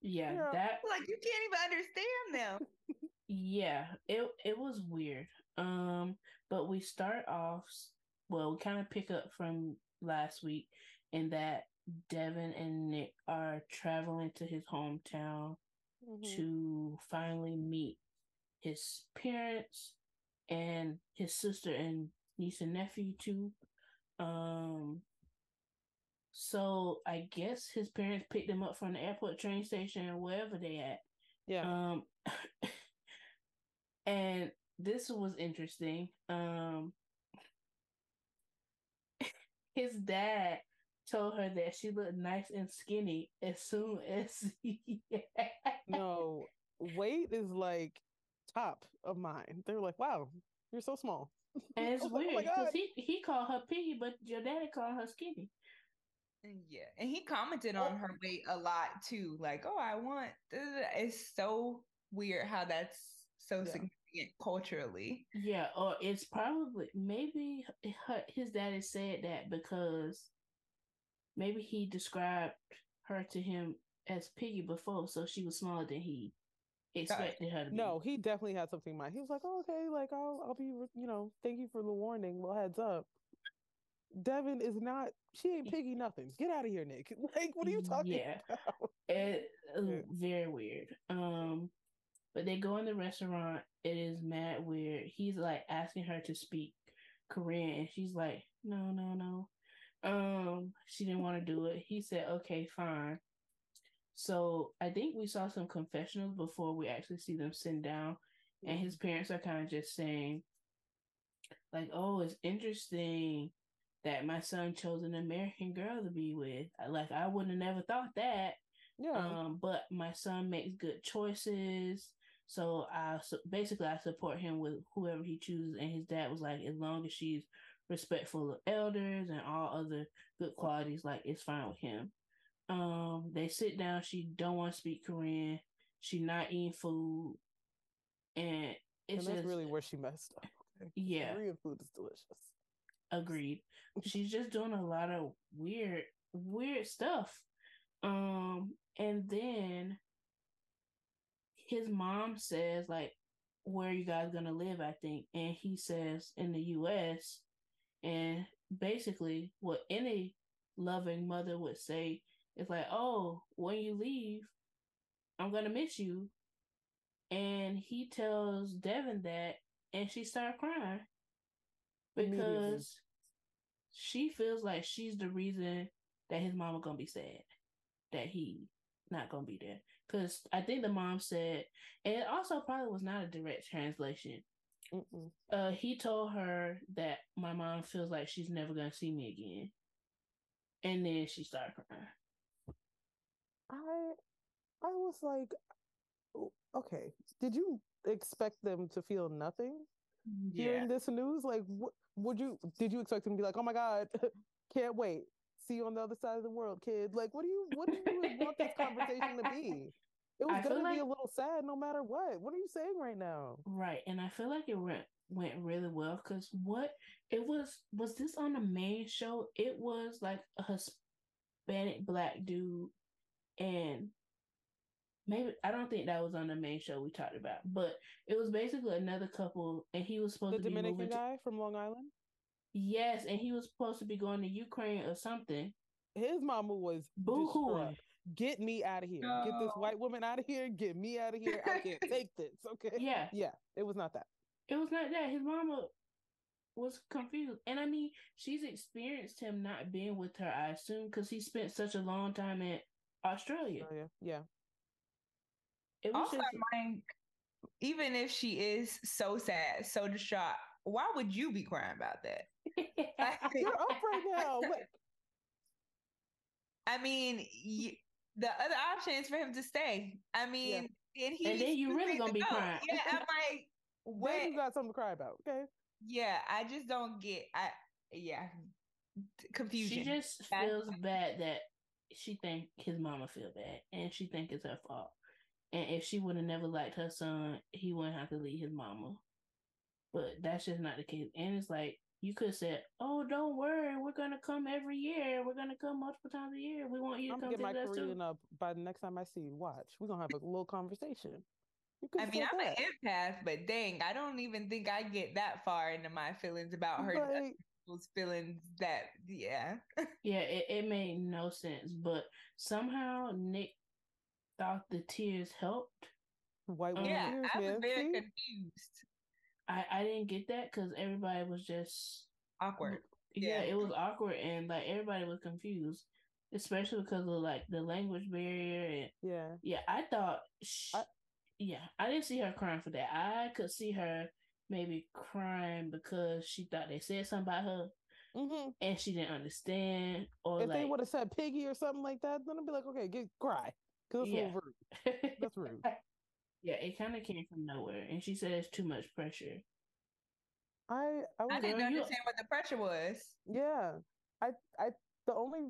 Yeah, yeah, that like you can't even understand them. yeah, it it was weird. Um, but we start off well, we kind of pick up from last week and that Devin and Nick are traveling to his hometown mm-hmm. to finally meet his parents and his sister and niece and nephew too. Um so I guess his parents picked him up from the airport train station or wherever they at. Yeah. Um and this was interesting. Um his dad told her that she looked nice and skinny as soon as he no weight is like top of mine. They were like wow you're so small. And it's weird because like, oh he, he called her piggy but your daddy called her skinny. Yeah and he commented on her weight a lot too like oh i want it's so weird how that's so yeah. significant culturally. Yeah, or it's probably maybe his daddy said that because maybe he described her to him as Piggy before, so she was smaller than he expected her to be. No, he definitely had something in mind. He was like, oh, "Okay, like I'll, I'll be, you know, thank you for the warning. Well, heads up." Devin is not. She ain't Piggy nothing. Get out of here, Nick. Like, what are you talking yeah. about? It, uh, very weird. Um, but they go in the restaurant. It is mad weird. He's like asking her to speak Korean, and she's like, "No, no, no." Um, she didn't want to do it. He said, "Okay, fine." So I think we saw some confessionals before we actually see them sitting down, and his parents are kind of just saying, like, "Oh, it's interesting." That my son chose an American girl to be with. Like I would have never thought that. Yeah. Um, but my son makes good choices. So I so basically I support him with whoever he chooses. And his dad was like, as long as she's respectful of elders and all other good qualities, like it's fine with him. Um, they sit down. She don't want to speak Korean. She not eating food, and it's and that's just, really where she messed up. Yeah, Korean food is delicious. Agreed. She's just doing a lot of weird, weird stuff. Um, and then his mom says like where are you guys gonna live i think and he says in the us and basically what any loving mother would say is like oh when you leave i'm gonna miss you. And he tells devin that and she started crying because she feels like she's the reason that his mama gonna be sad that he not gonna be there. Because I think the mom said, and it also probably was not a direct translation. Uh, he told her that my mom feels like she's never gonna see me again, and then she started crying. I, I was like, oh, okay, did you expect them to feel nothing yeah. hearing this news? Like, what would you? Did you expect them to be like, oh my god, can't wait, see you on the other side of the world, kid? Like, what do you, what do you want this conversation to be? It was I gonna be a little sad no matter what. What are you saying right now? Right, and I feel like it went went really well because what it was was this on the main show? It was like a Hispanic black dude, and maybe I don't think that was on the main show we talked about, but it was basically another couple, and he was supposed the to be Dominican guy to, from Long Island. Yes, and he was supposed to be going to Ukraine or something. His mama was boo hooing get me out of here. No. Get this white woman out of here. Get me out of here. I can't take this. Okay. Yeah. Yeah. It was not that. It was not that. His mama was confused. And I mean, she's experienced him not being with her, I assume, because he spent such a long time in Australia. Oh, yeah. Yeah. It was also, just... like, even if she is so sad, so distraught, why would you be crying about that? You're up right now. I mean, the other option is for him to stay. I mean, yeah. and, and then you really gonna be go. crying. Yeah, I'm like, what? Then you got something to cry about. Okay. Yeah, I just don't get. I yeah, confusion. She just That's feels bad that she think his mama feel bad, and she think it's her fault. And if she would have never liked her son, he wouldn't have to leave his mama. But that's just not the case. And it's like you could have said, "Oh, don't worry, we're gonna come every year. We're gonna come multiple times a year. We want you to come every year. I'm come get my Korean up by the next time I see you. Watch, we're gonna have a little conversation." I mean, I'm that. an empath, but dang, I don't even think I get that far into my feelings about her. People's feelings that yeah. yeah, it, it made no sense. But somehow Nick thought the tears helped. White um, yeah, tears, I was very confused. I, I didn't get that because everybody was just awkward. Yeah, yeah, it was awkward and like everybody was confused, especially because of like the language barrier and yeah, yeah. I thought, she, I, yeah, I didn't see her crying for that. I could see her maybe crying because she thought they said something about her. Mm-hmm. And she didn't understand, or if like, they would have said piggy or something like that, then I'd be like, okay, get cry, because that's yeah. rude. That's rude. yeah, it kind of came from nowhere, and she said it's too much pressure. I I, I didn't understand what the pressure was. Yeah, I I the only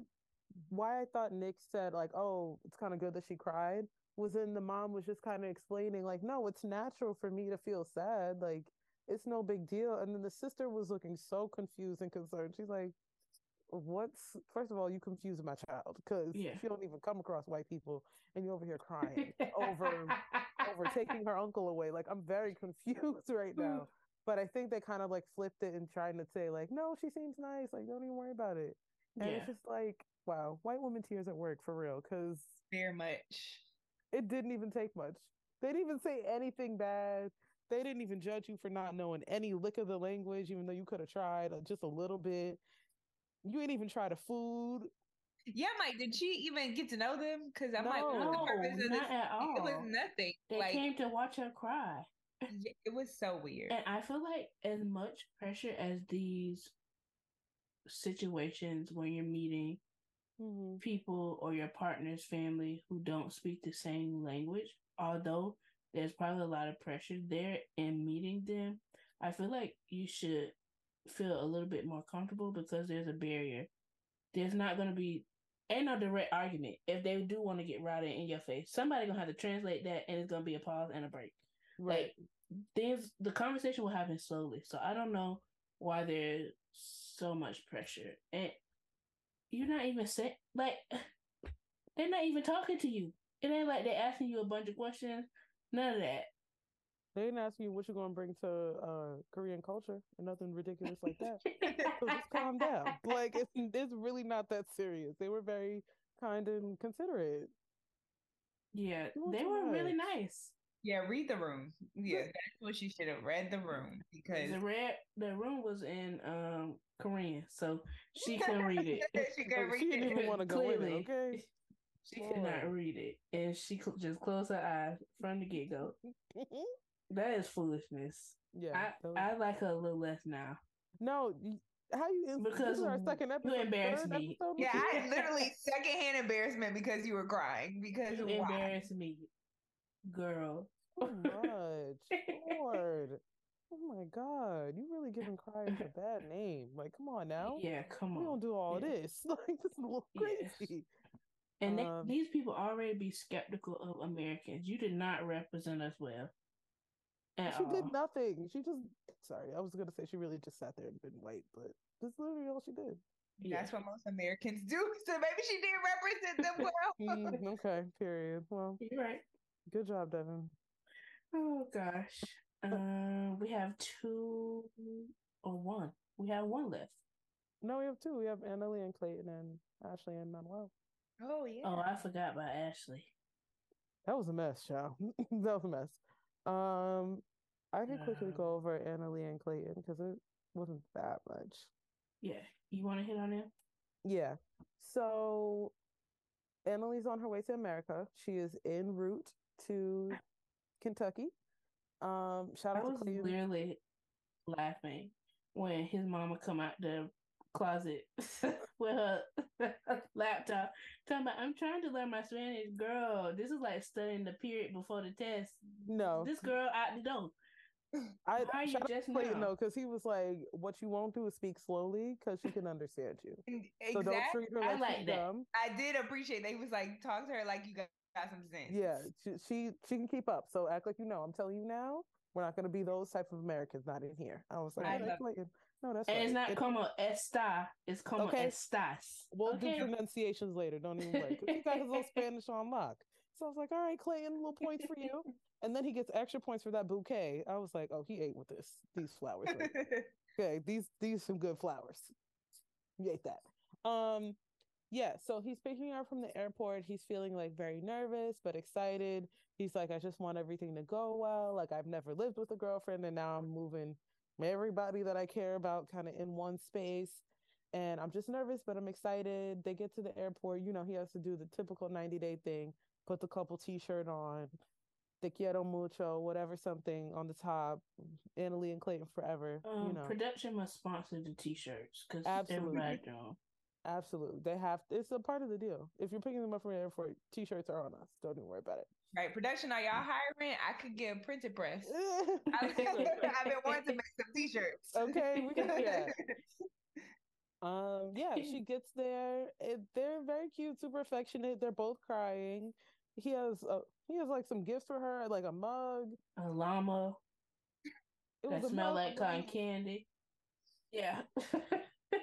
why I thought Nick said like, oh, it's kind of good that she cried was in the mom was just kind of explaining like, no, it's natural for me to feel sad. Like it's no big deal. And then the sister was looking so confused and concerned. She's like, what's first of all, you confuse my child because yeah. she don't even come across white people and you're over here crying over over taking her uncle away. Like I'm very confused right now. But I think they kind of like flipped it and trying to say like, no, she seems nice. Like, don't even worry about it. And yeah. it's just like, wow, white woman tears at work for real. Cause very much. It didn't even take much. They didn't even say anything bad. They didn't even judge you for not knowing any lick of the language, even though you could have tried uh, just a little bit. You ain't even try the food. Yeah, Mike. Did she even get to know them? Because I'm no, like, what's the purpose of this? At all. It was nothing. They like, came to watch her cry. it was so weird. And I feel like as much pressure as these situations when you're meeting mm-hmm. people or your partner's family who don't speak the same language, although there's probably a lot of pressure there in meeting them, I feel like you should feel a little bit more comfortable because there's a barrier. There's not going to be ain't no direct argument. If they do want to get right in your face, somebody gonna have to translate that, and it's gonna be a pause and a break. Right. Like things, the conversation will happen slowly. So I don't know why there's so much pressure, and you're not even saying like they're not even talking to you. It ain't like they're asking you a bunch of questions. None of that. They didn't ask you what you're gonna bring to uh, Korean culture or nothing ridiculous like that. so just calm down. Like it's it's really not that serious. They were very kind and considerate. Yeah, they were nice. really nice. Yeah, read the room. Yeah, that's what she should have read the room because the read the room was in um Korean, so she couldn't read it. she couldn't read she didn't it. even want to go Clearly, in. It, okay, she could not read it, and she just closed her eyes from the get go. that is foolishness. Yeah, I, was... I like her a little less now. No, how you because our second episode, you embarrassed me. Yeah, I literally secondhand embarrassment because you were crying because you embarrassed me, girl. So much, Lord. Oh my God, you really giving crying a bad name. Like, come on now. Yeah, come on. We don't do all yeah. this. Like, this is a little crazy. Yes. And um, these people already be skeptical of Americans. You did not represent us well. she all. did nothing. She just sorry, I was gonna say she really just sat there and been white, but that's literally all she did. Yeah. That's what most Americans do. So maybe she didn't represent them well. mm, okay, period. Well, you're right. Good job, Devin. Oh gosh. Um, we have two or one. We have one left. No, we have two. We have Anali and Clayton and Ashley and Manuel. Oh yeah. Oh, I forgot about Ashley. That was a mess, child. that was a mess. Um, I can quickly go over Anali and Clayton because it wasn't that much. Yeah, you want to hit on them? Yeah. So, Anali's on her way to America. She is en route to Kentucky. Um, shout out I to Clayton. literally laughing when his mama come out the closet with her laptop talking about I'm trying to learn my Spanish. Girl, this is like studying the period before the test. No. This girl out the door. I Why you just Clayton though, because he was like, "What you won't do is speak slowly, because she can understand you. Exactly. So don't treat her like, I like that. Dumb. I did appreciate. They was like, talk to her like you got, got some sense. Yeah, she, she she can keep up. So act like you know. I'm telling you now, we're not going to be those type of Americans. Not in here. I was like, I oh, Clayton. No, that's and right. it's not it, como esta. It's como okay. estas. We'll okay. do pronunciations later. Don't even worry. You got his little Spanish on lock. So I was like, all right, Clayton, little points for you. And then he gets extra points for that bouquet. I was like, oh, he ate with this these flowers. Right? Okay, these these some good flowers. You ate that. Um, yeah, so he's picking her up from the airport. He's feeling like very nervous but excited. He's like, I just want everything to go well. Like I've never lived with a girlfriend and now I'm moving everybody that I care about kind of in one space. And I'm just nervous, but I'm excited. They get to the airport. You know, he has to do the typical 90 day thing, put the couple t shirt on, te quiero mucho, whatever something on the top, Anali and Clayton forever. Um, you know, production must sponsor the t-shirts because everybody know. Absolutely, they have. It's a part of the deal. If you're picking them up from the airport, t-shirts are on us. Don't even worry about it. Right, production. Are y'all hiring? I could get a printed press. I've been wanting to make some t-shirts. Okay, we can do that. Um, yeah, she gets there. It, they're very cute, super affectionate. They're both crying. He has a, he has like some gifts for her, like a mug, a llama. It that smell like cotton candy. Yeah.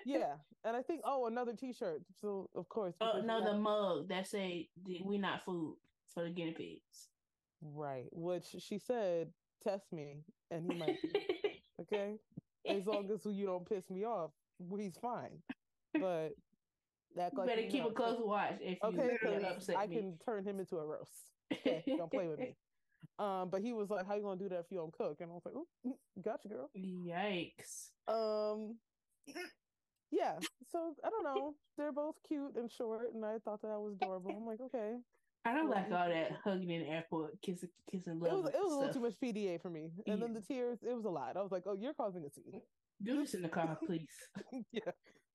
yeah, and I think oh another T-shirt. So of course. Oh no, the mug that say we not food for the guinea pigs. Right, which she said, test me, and he might be okay. As long as you don't piss me off, he's fine. But that like better keep know, a close watch if you okay, upset I me. can turn him into a roast. Okay, don't play with me. Um, but he was like, "How you gonna do that if you don't cook?" And I was like, "Oh, gotcha, girl." Yikes. Um, yeah. So I don't know. They're both cute and short, and I thought that was adorable. I'm like, okay. I don't like all that hugging in the airport, kissing, kissing love. It was, it was a little too much PDA for me, and yeah. then the tears. It was a lot. I was like, oh, you're causing a scene. Do this in the car, please. yeah,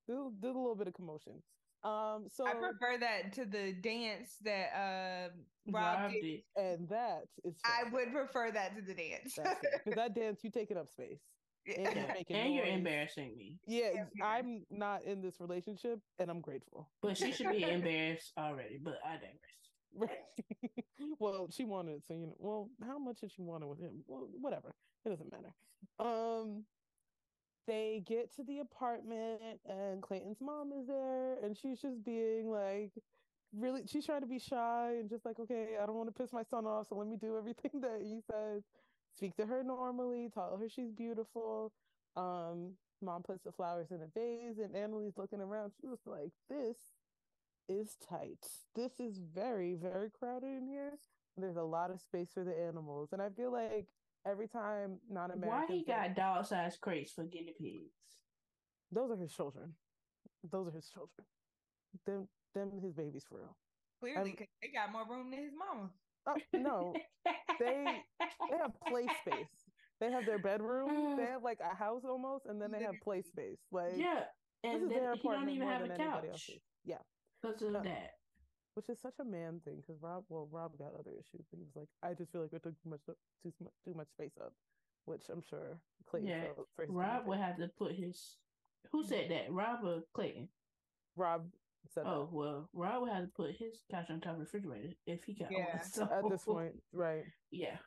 do, do a little bit of commotion. Um, so I prefer that to the dance that uh Rob, Rob did. did. and that is. Fun. I would prefer that to the dance because that dance you taking up space. And, you're, and you're embarrassing me. Yeah, I'm not in this relationship, and I'm grateful. But she should be embarrassed already. But I digress. Well, she wanted so you know. Well, how much did she want it with him? Well, whatever. It doesn't matter. Um, they get to the apartment, and Clayton's mom is there, and she's just being like, really. She's trying to be shy and just like, okay, I don't want to piss my son off, so let me do everything that he says. Speak to her normally, tell her she's beautiful. Um, mom puts the flowers in a vase, and Anali's looking around. She was like, this is tight. This is very, very crowded in here. There's a lot of space for the animals. And I feel like every time non American. Why he got dog sized crates for guinea pigs? Those are his children. Those are his children. Them, them, his babies for real. Clearly, because they got more room than his mama. Uh, no, they they have play space. They have their bedroom. They have like a house almost, and then they have play space. Like yeah, and this is their apartment he don't even have a couch. Yeah, because of uh, that. Which is such a man thing because Rob, well, Rob got other issues. He was like, I just feel like we took too much, too, too much space up, which I'm sure Clayton. Yeah, Rob would have to put his. Who said that? Rob or Clayton? Rob said. Oh that. well, Rob would have to put his couch on top of the refrigerator if he got yeah. one. So. At this point, right? Yeah.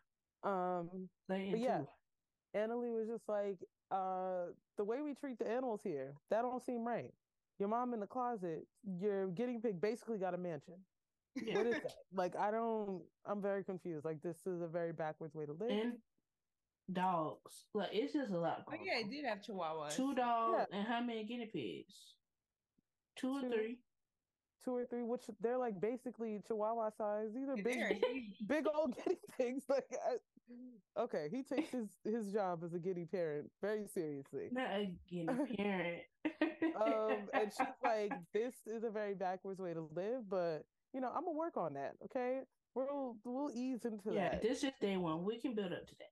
Um. Clayton yeah. Anali was just like, uh, the way we treat the animals here, that don't seem right your mom in the closet, your guinea pig basically got a mansion. Yeah. What is that? Like, I don't, I'm very confused. Like, this is a very backwards way to live. And dogs. Like, it's just a lot. Oh, yeah, it did have chihuahuas. Two dogs yeah. and how many guinea pigs? Two, or three. Two or three, which they're like basically chihuahua size. These are big, big old guinea pigs. Like, I, Okay, he takes his his job as a giddy parent very seriously. Not a guinea parent. um, and she's like, "This is a very backwards way to live, but you know, I'm gonna work on that. Okay, we'll we'll ease into yeah, that. Yeah, this is day one. We can build up to that.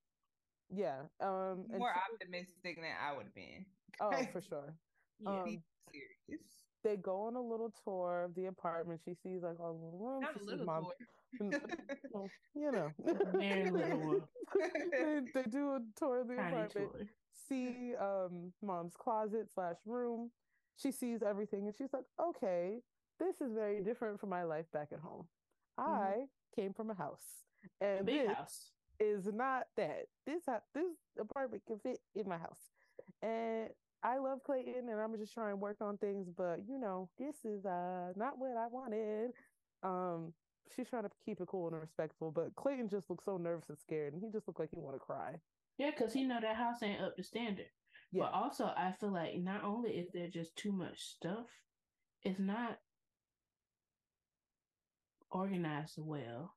Yeah. Um, more optimistic than I would be. oh, for sure. Yeah. Um, serious. They go on a little tour of the apartment. She sees like all the rooms. Not a little mom. tour you know, very little they, they do a tour of the Tiny apartment, tour. see um mom's closet slash room. She sees everything and she's like, okay, this is very different from my life back at home. Mm-hmm. I came from a house, and a big house is not that. This this apartment can fit in my house, and I love Clayton, and I'm just trying to work on things. But you know, this is uh not what I wanted. Um, she's trying to keep it cool and respectful, but Clayton just looks so nervous and scared, and he just looked like he want to cry. Yeah, because he know that house ain't up to standard. Yeah. But also, I feel like not only is there just too much stuff, it's not organized well.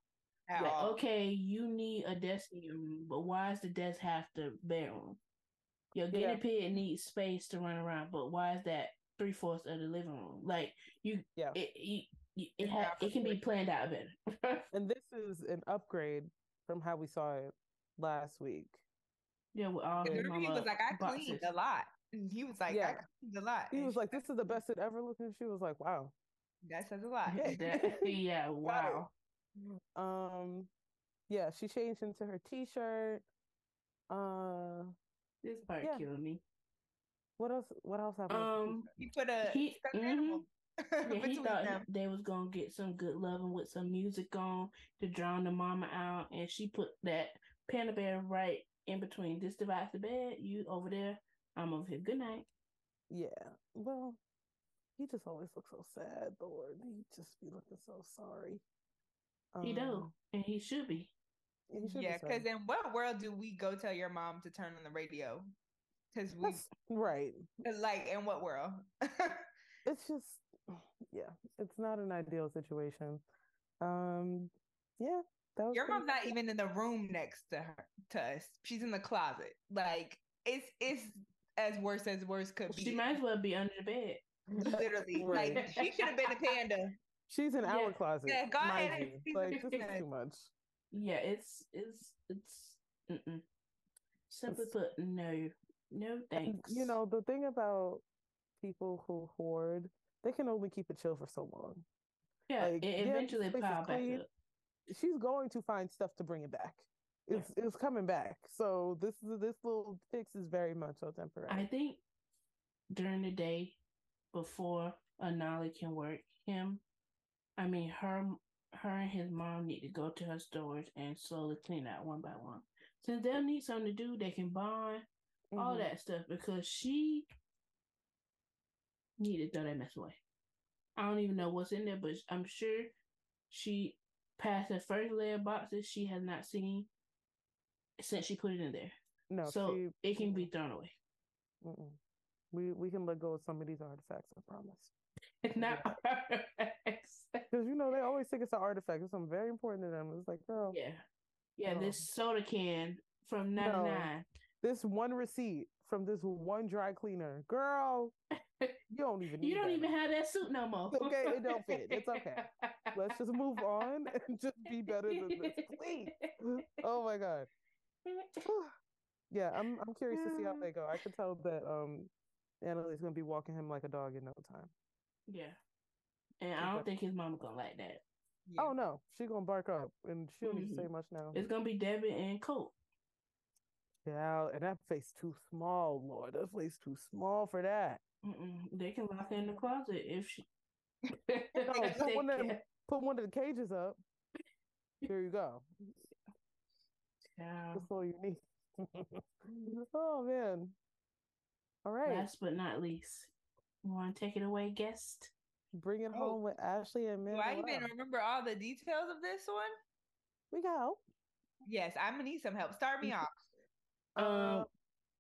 Like, okay, you need a desk in your room, but why does the desk have the bedroom? Your guinea yeah. pig needs space to run around, but why is that three fourths of the living room? Like you, yeah, it it, it, ha- it can be planned out better. and this is an upgrade from how we saw it last week. Yeah, well, um, he was like, I boxes. cleaned a lot. He was like, yeah. I cleaned a lot. He was like, this is the best it ever looked. And she was like, wow. That says a lot. yeah, wow. Um, yeah, she changed into her t-shirt. Uh, this part yeah. killed me. What else? What else happened? Um, he put a he, mm-hmm. yeah, he thought them. they was gonna get some good loving with some music on to drown the mama out, and she put that panda bear right in between. This divides the bed. You over there. I'm over here. Good night. Yeah. Well, he just always looks so sad, Lord. He just be looking so sorry. Um, he do, and he should be. Yeah, because in what world do we go tell your mom to turn on the radio? Because we That's, right, like in what world? it's just, yeah, it's not an ideal situation. Um, yeah, your mom's not even in the room next to her to us. She's in the closet. Like it's it's as worse as worse could be. She might as well be under the bed. Literally, right. like she should have been a panda. She's in yeah. our closet. Yeah, go ahead. Like this is too much. Yeah, it's it's it's mm-mm. simply it's, put, no, no thanks. You know the thing about people who hoard, they can only keep it chill for so long. Yeah, like, it eventually yeah, pile back up. She's going to find stuff to bring it back. It's yeah. it's coming back. So this this little fix is very much so temporary. I think during the day before Anali can work him, I mean her her and his mom need to go to her stores and slowly clean out one by one. Since they'll need something to do, they can bond, mm-hmm. all that stuff because she needed to throw that mess away. I don't even know what's in there, but I'm sure she passed the first layer of boxes she has not seen since she put it in there. No, so she, it can be thrown away. Mm-mm. We we can let go of some of these artifacts. I promise. It's not artifacts. Because you know they always think it's an artifact. It's something very important to them. It's like, girl. Yeah. Yeah, this soda can from 99. No, this one receipt from this one dry cleaner. Girl, you don't even You don't that. even have that suit no more. okay, it don't fit. It's okay. Let's just move on and just be better than this. Please. Oh my god. yeah, I'm I'm curious to see how they go. I could tell that um Anali's gonna be walking him like a dog in no time. Yeah. And I don't think his mama gonna like that. Yeah. Oh no, she gonna bark up, and she don't mm-hmm. say much now. It's gonna be Debbie and Colt. Yeah, and that face too small, Lord. That face too small for that. Mm-mm. They can lock her in the closet if she. no, put, one of them, put one of the cages up. Here you go. Yeah. That's all you need. oh man. All right. Last but not least, you want to take it away, guest? Bring it oh. home with Ashley and Do I even remember all the details of this one? We go. Yes, I'm gonna need some help. Start me off. Um,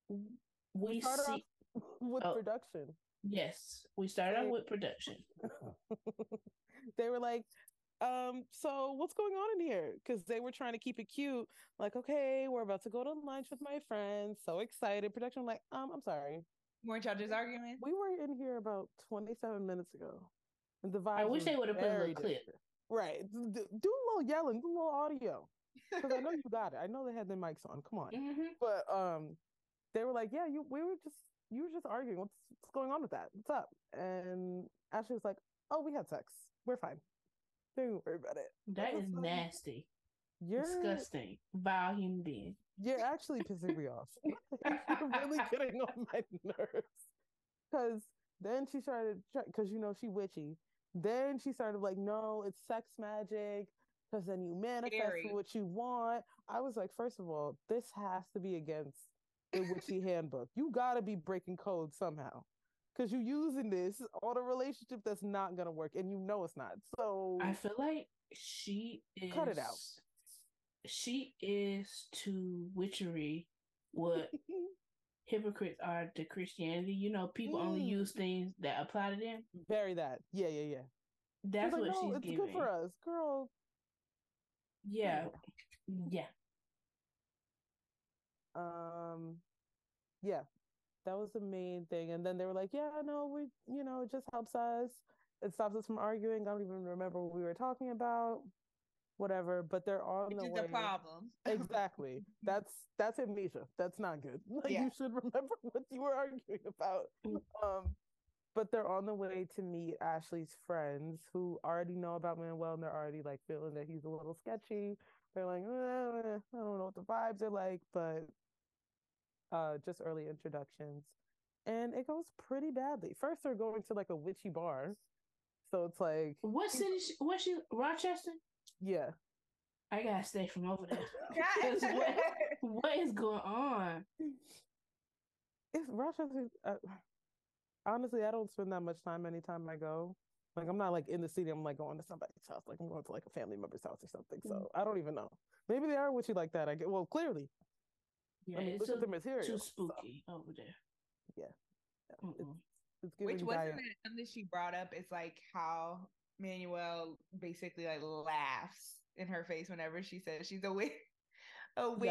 we, we start see off with oh, production. Yes, we started off with production. they were like, um, so what's going on in here? Because they were trying to keep it cute. Like, okay, we're about to go to lunch with my friends. So excited. Production, like, um, I'm sorry. Weren't y'all just arguing? We were in here about 27 minutes ago. And the vibe I wish they would have put a little clip. Right. Do, do a little yelling, do a little audio. Because I know you got it. I know they had their mics on. Come on. Mm-hmm. But um they were like, Yeah, you we were just you were just arguing. What's what's going on with that? What's up? And Ashley was like, Oh, we had sex. We're fine. Don't worry about it. That, That is nasty. You're disgusting. Vile human being. You're actually pissing me off. you're really getting on my nerves. Because then she started, because you know she witchy. Then she started like, no, it's sex magic. Because then you manifest what you want. I was like, first of all, this has to be against the witchy handbook. You got to be breaking code somehow because you're using this on a relationship that's not gonna work, and you know it's not. So I feel like she is cut it out. She is to witchery what hypocrites are to Christianity. You know, people mm. only use things that apply to them. Bury that. Yeah, yeah, yeah. That's what no, she's it's giving. good for us, girl. Yeah. Yeah. Um yeah. That was the main thing. And then they were like, Yeah, no, we you know, it just helps us. It stops us from arguing. I don't even remember what we were talking about whatever, but they're on Which the is way. the problem. exactly. That's that's amnesia. That's not good. Like yeah. you should remember what you were arguing about. Mm. Um, but they're on the way to meet Ashley's friends who already know about Manuel and they're already like feeling that he's a little sketchy. They're like, eh, I don't know what the vibes are like, but uh, just early introductions. And it goes pretty badly. First, they're going to like a witchy bar. So it's like, what city? What she? Rochester? Yeah. I gotta stay from over there. what, what is going on? It's Rochester. Uh, honestly, I don't spend that much time anytime I go. Like I'm not like in the city. I'm like going to somebody's house. Like I'm going to like a family member's house or something. So mm-hmm. I don't even know. Maybe they are with you like that. I get well clearly. Yeah, I mean, it's look at the material. Too spooky so. over there. Yeah. yeah. It's, it's Which wasn't something she brought up. It's like how Manuel basically like laughs in her face whenever she says she's a witch, a witch,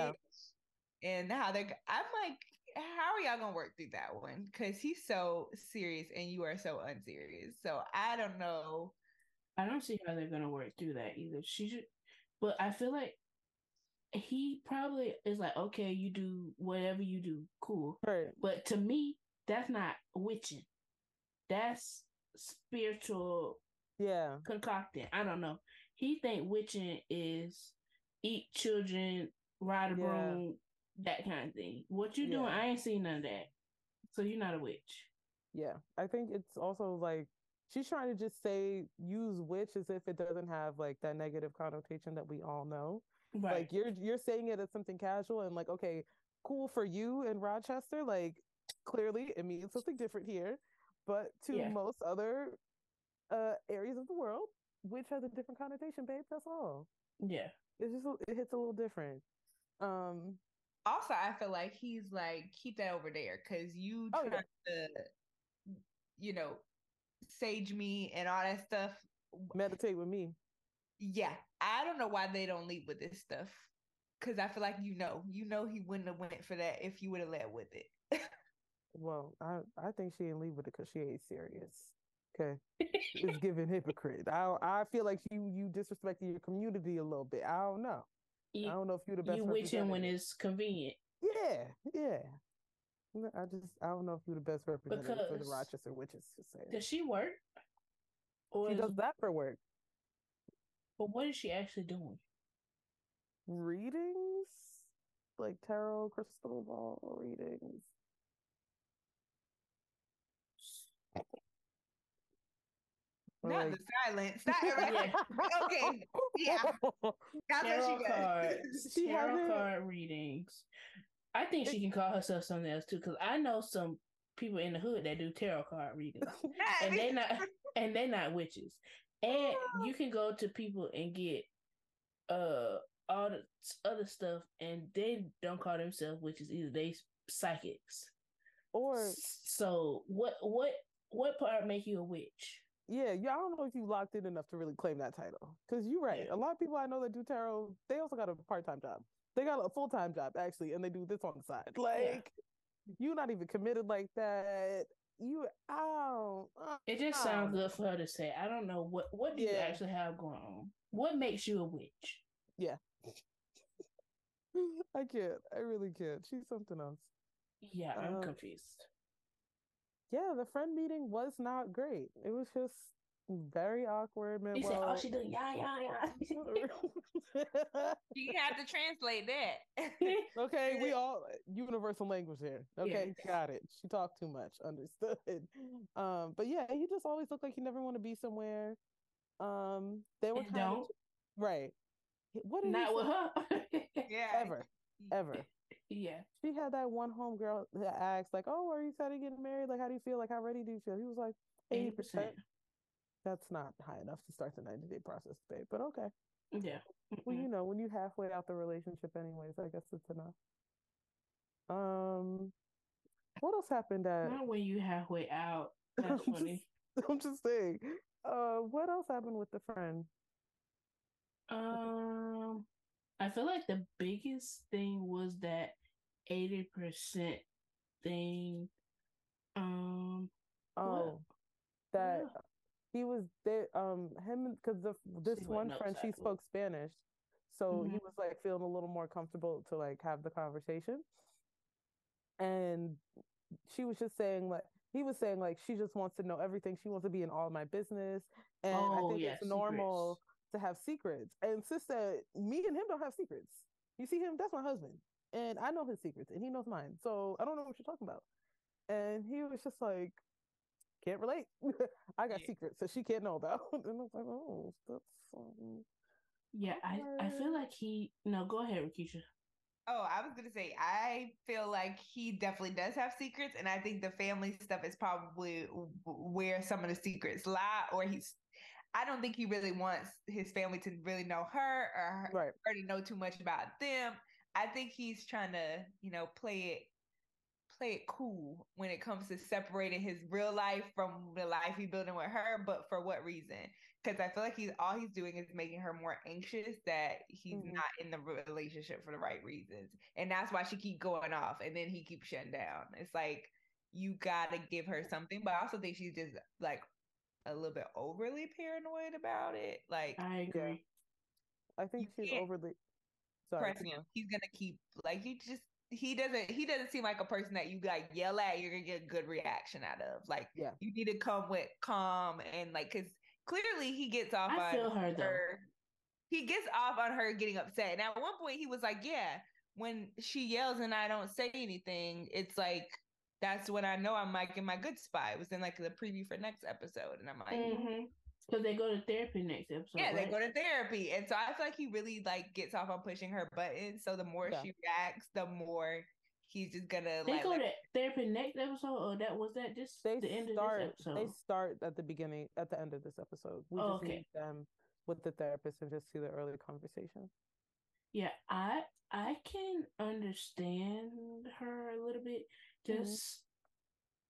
yeah. and how they. I'm like, how are y'all gonna work through that one? Because he's so serious and you are so unserious. So I don't know. I don't see how they're gonna work through that either. She should, but I feel like he probably is like, okay, you do whatever you do, cool. Right. But to me, that's not witching. That's spiritual yeah concocting. I don't know. He think witching is eat children, ride a yeah. broom, that kind of thing. What you doing? I ain't seen none of that. So you're not a witch. Yeah, I think it's also like she's trying to just say use witch as if it doesn't have like that negative connotation that we all know. Right. Like you're you're saying it as something casual and like okay, cool for you in Rochester. Like clearly it means something different here, but to yeah. most other uh areas of the world, which has a different connotation, babe. That's all. Yeah, it's just it hits a little different. Um. Also, I feel like he's like keep that over there because you oh, try yeah. to, you know, sage me and all that stuff. Meditate with me. Yeah, I don't know why they don't lead with this stuff because I feel like you know, you know, he wouldn't have went for that if you would have led with it. well, I I think she didn't leave with it because she ain't serious. Okay, it's giving hypocrite. I I feel like you you disrespecting your community a little bit. I don't know. You, I don't know if you're the best. You witching when it's convenient. Yeah, yeah. I just I don't know if you're the best representative because, for the Rochester witches. To say. Does she work? Or she does that for work. But what is she actually doing? Readings, like tarot, crystal ball readings. Not like, the silence. Not okay. Yeah. That's tarot what she cards. She tarot card readings. I think she can call herself something else too, because I know some people in the hood that do tarot card readings, and they not and they're not witches. And you can go to people and get uh all the other stuff, and they don't call themselves witches either. They psychics. Or so what? What? What part make you a witch? Yeah, yeah, I don't know if you locked in enough to really claim that title. Because you're right. Yeah. A lot of people I know that do tarot, they also got a part time job. They got a full time job actually, and they do this on the side. Like yeah. you're not even committed like that. You, oh, it just sounds good for her to say. I don't know what what do yeah. you actually have going on. What makes you a witch? Yeah, I can't. I really can't. She's something else. Yeah, I'm um, confused yeah, the friend meeting was not great. It was just very awkward. Man, he said, "Oh, she doing yeah, yeah, yeah." you have to translate that. okay, we all universal language here. Okay, yeah. got it. She talked too much. Understood. Um, but yeah, he just always looked like he never want to be somewhere. Um, they were kind of right. What not with her? yeah, ever, ever. Yeah. She had that one homegirl that asked, like, Oh, are you excited to get married? Like, how do you feel? Like, how ready do you feel? He was like, 80%. 80%. That's not high enough to start the 90 day process, babe, but okay. Yeah. Well, you know, when you halfway out the relationship, anyways, I guess it's enough. Um, What else happened at? Not when you halfway out. That's funny. I'm just saying. Uh, what else happened with the friend? Um, I feel like the biggest thing was that eighty percent thing. Um. Oh, what? that yeah. he was there. Um, him because the this one friend she spoke Spanish, so mm-hmm. he was like feeling a little more comfortable to like have the conversation, and she was just saying like he was saying like she just wants to know everything. She wants to be in all my business, and oh, I think it's normal. To have secrets. And sister, me and him don't have secrets. You see him? That's my husband, and I know his secrets, and he knows mine. So I don't know what you're talking about. And he was just like, can't relate. I got yeah. secrets that she can't know about. and I was like, oh, that's. Um, yeah, I, I feel like he. No, go ahead, Rikisha. Oh, I was gonna say I feel like he definitely does have secrets, and I think the family stuff is probably where some of the secrets lie. Or he's, I don't think he really wants his family to really know her or right. her to know too much about them. I think he's trying to, you know, play it play it cool when it comes to separating his real life from the life he's building with her, but for what reason? Because I feel like he's all he's doing is making her more anxious that he's mm-hmm. not in the relationship for the right reasons. And that's why she keep going off and then he keeps shutting down. It's like you gotta give her something, but I also think she's just like a little bit overly paranoid about it. Like I agree. I think she's overly sorry. Pressing him. He's gonna keep like he just he doesn't he doesn't seem like a person that you like yell at you're gonna get a good reaction out of like yeah you need to come with calm and like because clearly he gets off I on feel her, her he gets off on her getting upset and at one point he was like yeah when she yells and i don't say anything it's like that's when i know i'm like in my good spot it was in like the preview for next episode and i'm like mm-hmm. Because they go to therapy next episode. Yeah, right? they go to therapy. And so I feel like he really like gets off on pushing her buttons. So the more yeah. she reacts, the more he's just gonna they like, go like, to therapy next episode or that was that just they the end start, of this episode? They start at the beginning at the end of this episode. We oh, just okay. meet them with the therapist and just see the early conversation. Yeah, I I can understand her a little bit. Mm-hmm. Just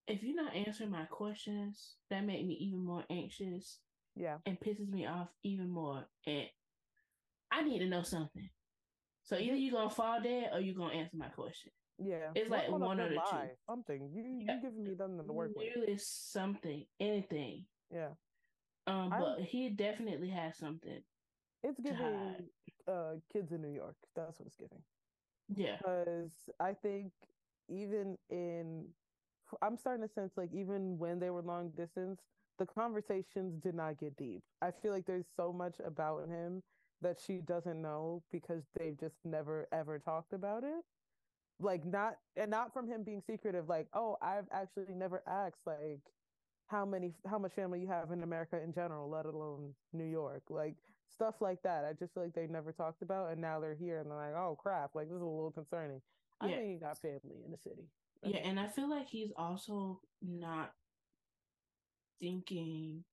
mm-hmm. if you're not answering my questions, that make me even more anxious. Yeah. And pisses me off even more. And I need to know something. So either you're gonna fall dead or you're gonna answer my question. Yeah. It's like one of the two. Something. You yeah. you giving me something to work Really with. something. Anything. Yeah. Um, but I, he definitely has something. It's giving uh kids in New York. That's what it's giving. Yeah. Because I think even in I'm starting to sense like even when they were long distance, the conversations did not get deep. I feel like there's so much about him that she doesn't know because they've just never ever talked about it. Like not and not from him being secretive, like, oh, I've actually never asked like how many how much family you have in America in general, let alone New York. Like stuff like that. I just feel like they never talked about and now they're here and they're like, oh crap, like this is a little concerning. Yeah. I think he got family in the city. Yeah, and I feel like he's also not thinking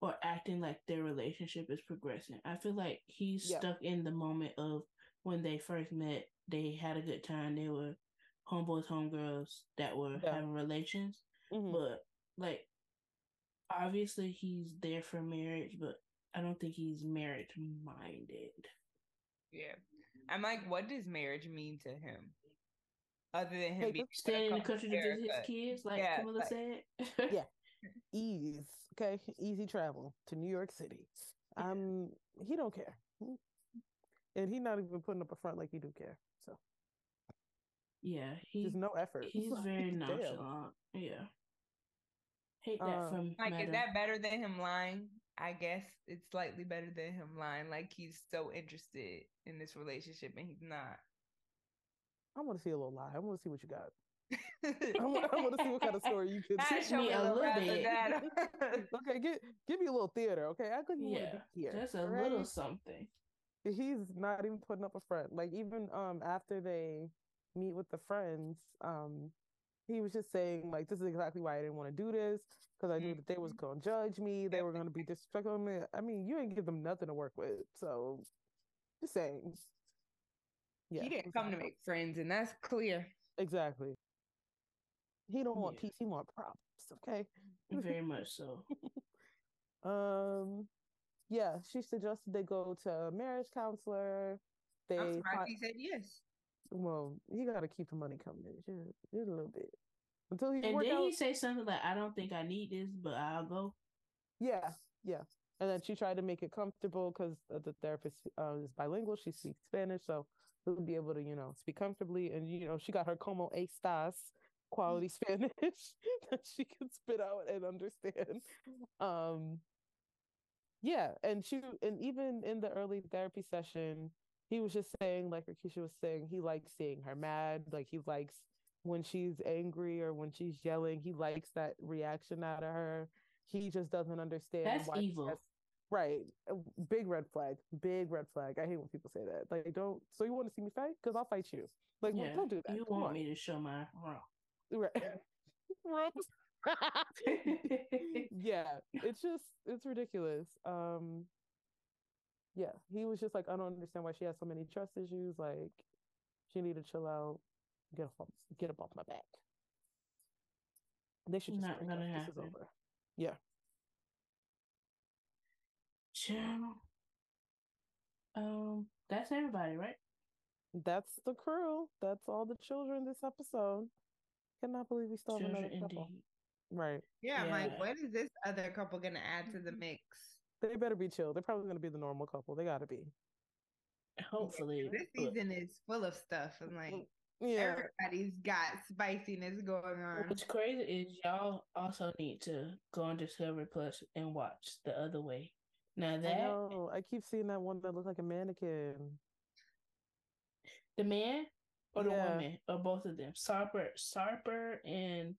or acting like their relationship is progressing. I feel like he's yeah. stuck in the moment of when they first met, they had a good time, they were homeboys, homegirls that were yeah. having relations. Mm-hmm. But like obviously he's there for marriage, but I don't think he's marriage minded. Yeah. I'm like, what does marriage mean to him? other than him being staying in the country to visit his kids, like yeah, Kamillah like, said. yeah, ease. Okay, easy travel to New York City. Um, he don't care, and he not even putting up a front like he do care. So, yeah, he there's no effort. He's like, very nonchalant. Yeah, hate that uh, from like. Is that better than him lying? I guess it's slightly better than him lying. Like he's so interested in this relationship and he's not. I want to see a little lie. I want to see what you got. I, want, I want to see what kind of story you can tell me a little bit. okay, give give me a little theater. Okay, I could yeah, here. Just a right? little something. He's not even putting up a front. Like even um after they meet with the friends, um, he was just saying like this is exactly why I didn't want to do this because I knew that they was mm-hmm. gonna judge me. They were gonna be disrespectful. Me. I mean, you ain't give them nothing to work with. So just saying. Yeah, he didn't come to make friends, and that's clear. Exactly. He don't want yeah. peace. He want problems. Okay. Very much so. um, yeah, she suggested they go to a marriage counselor. They I'm surprised he said yes. Well, he got to keep the money coming in just, just a little bit until he. And then out. he say something like, "I don't think I need this, but I'll go." Yeah, yeah. And then she tried to make it comfortable because the therapist uh, is bilingual. She speaks Spanish, so he'll be able to, you know, speak comfortably. And you know, she got her como estas quality Spanish that she can spit out and understand. Um, yeah, and she and even in the early therapy session, he was just saying, like Rakisha was saying, he likes seeing her mad. Like he likes when she's angry or when she's yelling. He likes that reaction out of her. He just doesn't understand. That's evil. Has, right. Big red flag. Big red flag. I hate when people say that. Like, don't. So you want to see me fight? Because I'll fight you. Like, yeah, don't do that. You Come want on. me to show my wrong. Right. yeah, it's just it's ridiculous. Um yeah, he was just like, I don't understand why she has so many trust issues. Like, she need to chill out, get up, get up off my back. They should just not gonna happen. This is over. Yeah. Channel. Um, that's everybody, right? That's the crew. That's all the children this episode. Cannot believe we still have another couple. Indeed. Right. Yeah, yeah, I'm like, what is this other couple gonna add to the mix? They better be chill. They're probably gonna be the normal couple. They gotta be. Hopefully. This season is full of stuff. I'm like, mm, yeah. everybody's got spiciness going on. What's crazy is y'all also need to go on Discovery Plus and watch the other way. Now that I, I keep seeing that one that looks like a mannequin. The man or the yeah. woman or both of them. Sarper, Sarper, and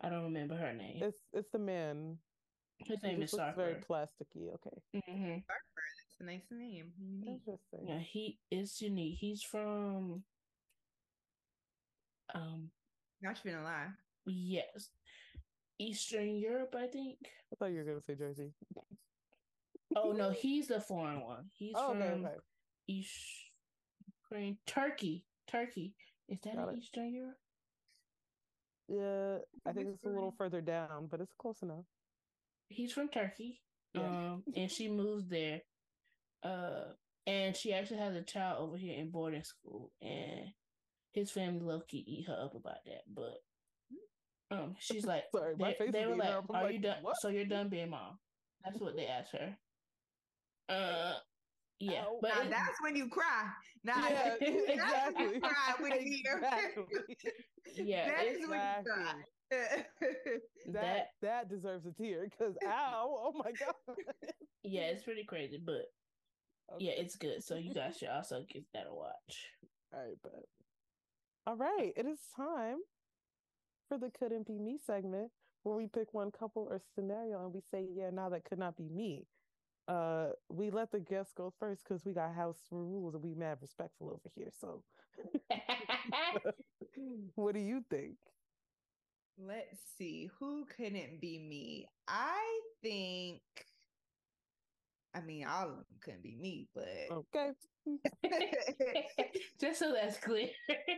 I don't remember her name. It's it's the man. His name is Sarper. Very plasticky. Okay. Mm-hmm. Sarper. That's a nice name. Interesting. Yeah, he is unique. He's from. Um. Not gonna lie. Yes, Eastern Europe, I think. I thought you were gonna say Jersey. oh no, he's the foreign one. He's oh, from okay, okay. East Ukraine, Turkey. Turkey. Is that in Eastern Europe? Yeah, I think it's a little further down, but it's close enough. He's from Turkey. Yeah. Um, and she moves there. Uh, and she actually has a child over here in boarding school, and his family low key eat her up about that. But um, she's like, Sorry, they, they were like, "Are like, you done? What? So you're done being mom?" That's what they asked her. Uh, yeah, oh, but it, that's when you cry. Now, yeah, exactly. cry when you hear. exactly. yeah, that's exactly. when you cry. that, that that deserves a tear because ow, oh my god. yeah, it's pretty crazy, but okay. yeah, it's good. So you guys should also give that a watch. All right, but all right, it is time for the couldn't be me segment where we pick one couple or scenario and we say, yeah, now that could not be me uh we let the guests go first because we got house rules and we mad respectful over here so what do you think let's see who couldn't be me? I think i mean all of them couldn't be me but oh. okay. Just so that's clear.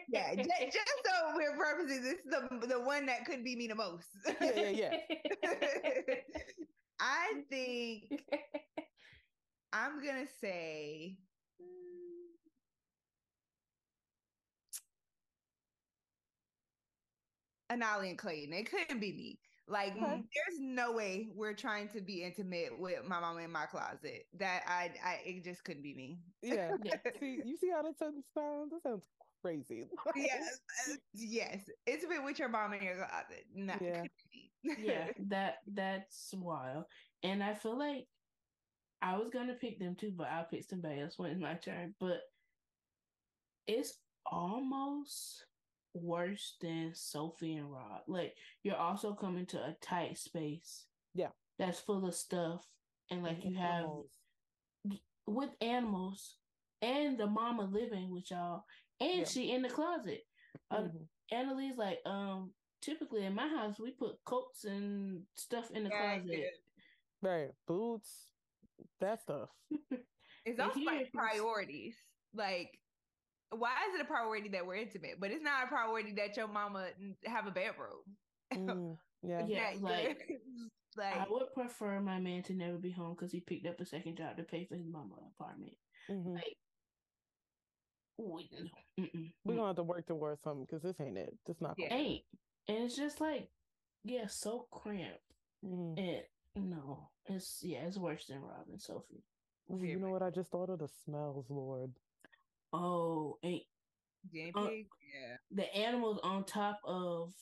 Yeah just, just so we're purposes this is the, the one that could be me the most. Yeah yeah yeah. I think I'm gonna say Anali and Clayton. It couldn't be me. Like, okay. there's no way we're trying to be intimate with my mama in my closet. That I, I, it just couldn't be me. Yeah. see, you see how that sounds? That sounds crazy. yes, uh, yes. Intimate with your mom in your closet. No, yeah. yeah, that that's wild. And I feel like I was gonna pick them too, but I'll pick somebody else when it's my turn. But it's almost worse than Sophie and Rob. Like you're also coming to a tight space. Yeah. That's full of stuff. And like you have with animals and the mama living with y'all and yeah. she in the closet. Uh, mm-hmm. Annalise like, um, typically in my house we put coats and stuff in the yeah, closet. Right. Boots, that stuff. it's also like priorities. Like, why is it a priority that we're intimate, but it's not a priority that your mama have a bedroom? Mm, yeah, yeah, like, like I would prefer my man to never be home because he picked up a second job to pay for his mama apartment. Mm-hmm. Like, we, we're gonna have to work towards something because this ain't it. This not yeah. ain't, and it's just like, yeah, so cramped. Mm-hmm. And no, it's yeah, it's worse than Robin and Sophie. You know what? I just thought of the smells, Lord. Oh, ain't guinea uh, yeah. The animals on top of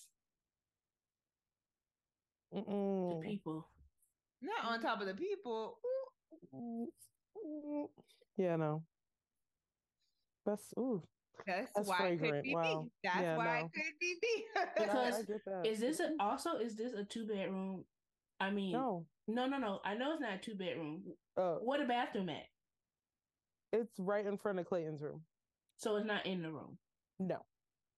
Mm-mm. the people. Not on top of the people. Yeah, no. That's ooh. That's, That's why fragrant. it could be wow. me. That's yeah, why no. it could be me. because is this a, also is this a two bedroom? I mean, no, no, no, no. I know it's not a two bedroom. Uh, what a bathroom at? It's right in front of Clayton's room. So it's not in the room. No.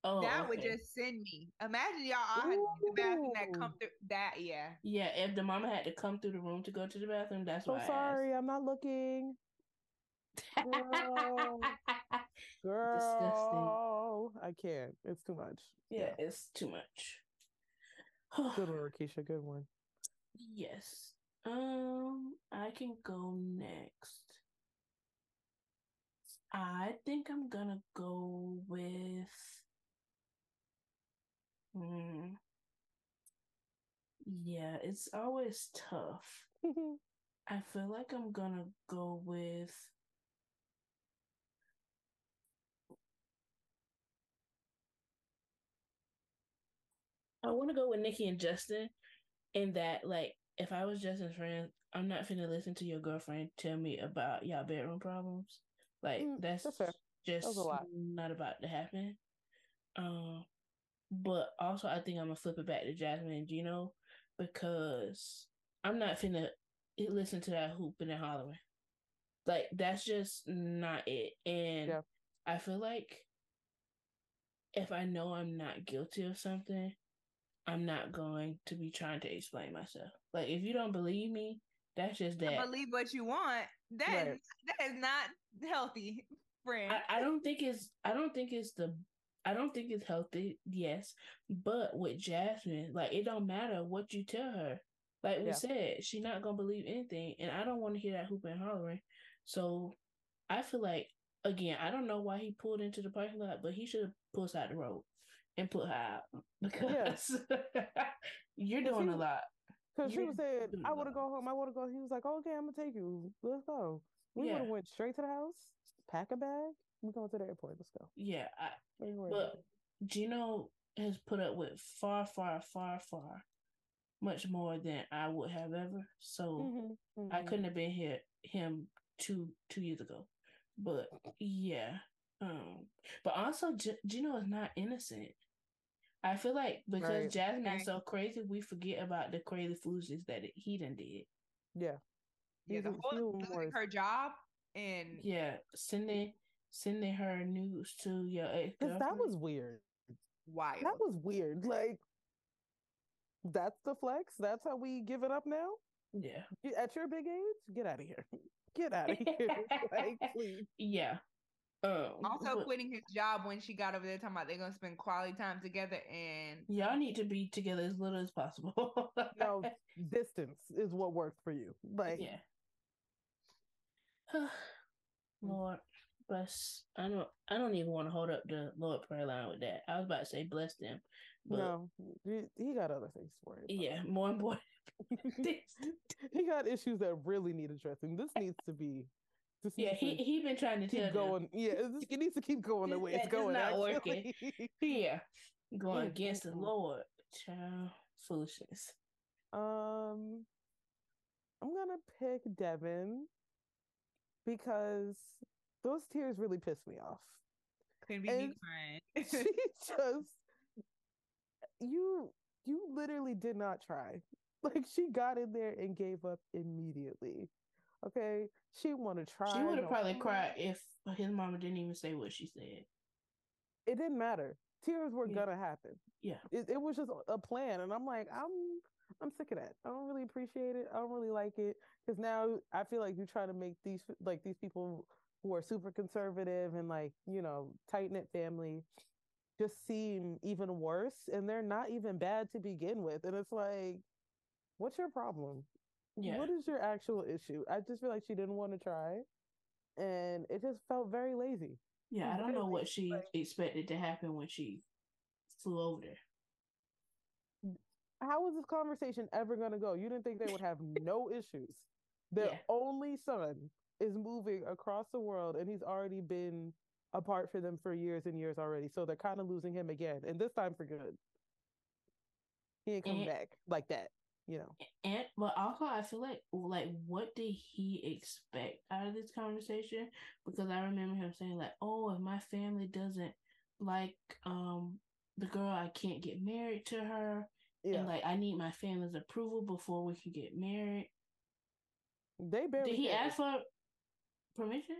Oh, that okay. would just send me. Imagine y'all all had to the bathroom that come through that. Yeah. Yeah. If the mama had to come through the room to go to the bathroom, that's so why. sorry, I'm not looking. Girl, girl, Disgusting. I can't. It's too much. Yeah, yeah. it's too much. good one, Rakisha. Good one. Yes. Um, I can go next. I think I'm gonna go with. Hmm. Yeah, it's always tough. I feel like I'm gonna go with. I want to go with Nikki and Justin in that, like, if I was Justin's friend, I'm not finna listen to your girlfriend tell me about y'all bedroom problems. Like mm, that's, that's just not about to happen. Um, but also I think I'm gonna flip it back to Jasmine and Gino because I'm not finna listen to that hooping and hollering. Like that's just not it. And yeah. I feel like if I know I'm not guilty of something, I'm not going to be trying to explain myself. Like if you don't believe me, that's just that. I believe what you want. That right. is, that is not healthy, friend. I, I don't think it's I don't think it's the I don't think it's healthy, yes. But with Jasmine, like it don't matter what you tell her. Like we yeah. said, she not gonna believe anything, and I don't want to hear that hooping and hollering. So I feel like again, I don't know why he pulled into the parking lot, but he should have pulled out the road and put her out because yeah. you're doing a lot. Because she was saying, I want to go home. I want to go. He was like, okay, I'm gonna take you. Let's go. We yeah. would have went straight to the house, pack a bag. We're going to the airport. Let's go. Yeah, I, but Gino has put up with far, far, far, far much more than I would have ever. So mm-hmm, mm-hmm. I couldn't have been here him two two years ago. But yeah, um, but also G- Gino is not innocent. I feel like because right. Jasmine is so crazy, we forget about the crazy foolishness that he done did. Yeah. Yeah, the whole her job and yeah, sending sending her news to your ex that was weird. Why? That was weird. Like that's the flex. That's how we give it up now. Yeah. At your big age, get out of here. Get out of here. like, please. Yeah. Um, also but, quitting his job when she got over there talking about they're gonna spend quality time together and y'all need to be together as little as possible. no, distance is what works for you. Like yeah. Lord, bless. I don't. I don't even want to hold up the Lord prayer line with that. I was about to say bless them. But no, he, he got other things for it. Yeah, more important. he got issues that really need addressing. This needs to be yeah, he he been trying to keep going. Them. Yeah, it needs to keep going the way it's going. It's not working. yeah, going against the Lord, child foolishness. Um, I'm gonna pick Devin because those tears really pissed me off. Could be and crying. she just you you literally did not try. Like she got in there and gave up immediately. Okay, she want to try. She would have probably cried if his mama didn't even say what she said. It didn't matter. Tears were yeah. gonna happen. Yeah, it, it was just a plan, and I'm like, I'm I'm sick of that. I don't really appreciate it. I don't really like it because now I feel like you try to make these like these people who are super conservative and like you know tight knit family just seem even worse and they're not even bad to begin with. And it's like, what's your problem? Yeah. What is your actual issue? I just feel like she didn't want to try and it just felt very lazy. Yeah, I don't know what she like, expected to happen when she flew over there. How was this conversation ever going to go? You didn't think they would have no issues. Their yeah. only son is moving across the world and he's already been apart for them for years and years already. So they're kind of losing him again, and this time for good. He ain't coming back like that, you know. And but also I feel like like what did he expect out of this conversation? Because I remember him saying like, "Oh, if my family doesn't like um the girl, I can't get married to her." Yeah. And like I need my family's approval before we can get married. They barely did he ask for permission?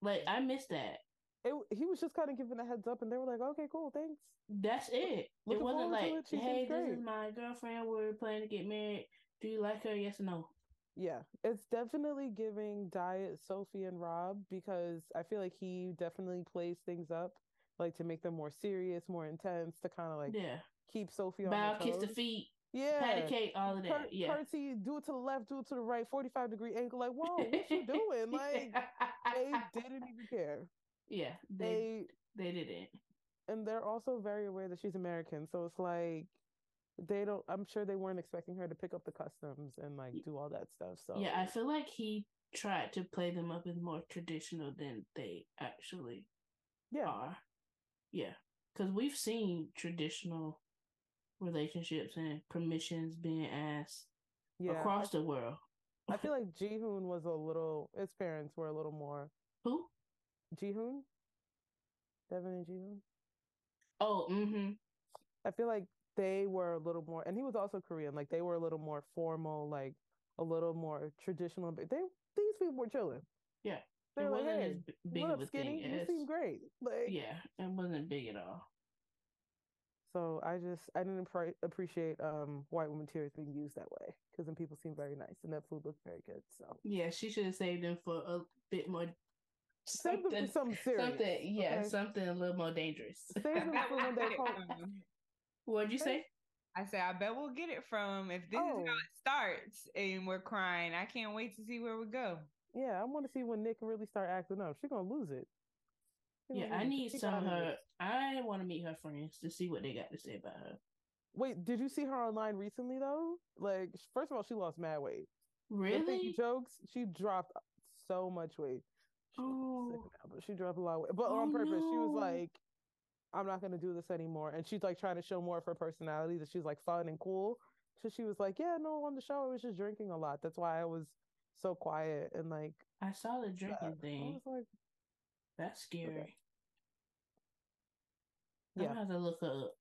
Like I missed that it, he was just kind of giving a heads up, and they were like, "Okay, cool, thanks." That's it. It wasn't like, it. "Hey, this is my girlfriend. We're planning to get married. Do you like her? Yes or no?" Yeah, it's definitely giving diet Sophie and Rob because I feel like he definitely plays things up like to make them more serious, more intense, to kind of like yeah keep Sophie on bow, kiss the feet. Yeah, pat a cake, all of that. Cur- yeah, curtsy, do it to the left, do it to the right, forty-five degree angle. Like, whoa, what you doing? Like, they didn't even care. Yeah, they they, they didn't. And they're also very aware that she's American, so it's like they don't I'm sure they weren't expecting her to pick up the customs and like do all that stuff. So Yeah, I feel like he tried to play them up as more traditional than they actually yeah. are. Yeah. Cuz we've seen traditional relationships and permissions being asked yeah, across I, the world. I feel like Jihoon was a little his parents were a little more Who? Jihoon, Deavan and Jihoon. Oh, mm-hmm. I feel like they were a little more, and he was also Korean. Like they were a little more formal, like a little more traditional. But they these people were chilling. Yeah, they're like, hey, big what up, skinny? You seem great. Like, yeah, it wasn't big at all. So I just I didn't pre- appreciate um white woman tears being used that way because then people seem very nice and that food looked very good. So yeah, she should have saved them for a bit more Save something, something serious. Something, yeah, okay? something a little more dangerous. Save them for when they call. What'd you say? I said, I bet we'll get it from if this oh. is how it starts and we're crying. I can't wait to see where we go. Yeah, I want to see when Nick really start acting up. She's gonna lose it. Yeah, I need some of her. I want to meet her friends to see what they got to say about her. Wait, did you see her online recently though? Like, first of all, she lost mad weight. Really? Jokes. She dropped so much weight. Oh. but she dropped a lot of weight. But oh, on purpose, no. she was like, I'm not gonna do this anymore. And she's like trying to show more of her personality that she's like fun and cool. So she was like, Yeah, no, on the show I was just drinking a lot. That's why I was so quiet and like I saw the drinking thing. I was like That's scary. Okay. Yeah. I'm have to look up.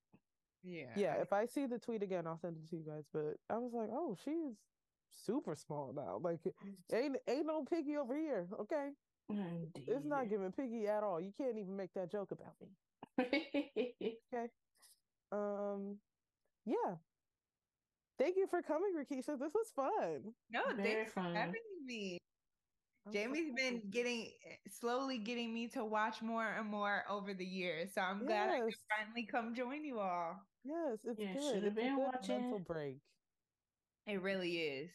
Yeah. Yeah. If I see the tweet again, I'll send it to you guys. But I was like, oh, she's super small now. Like ain't ain't no piggy over here. Okay. Indeed. It's not giving piggy at all. You can't even make that joke about me. okay. Um yeah. Thank you for coming, Rakisha. This was fun. No, Very thanks fun. for having me. Jamie's been getting slowly getting me to watch more and more over the years. So I'm yes. glad I could finally come join you all. Yes, it's yeah, good. It's been a good watching. mental break. It really is.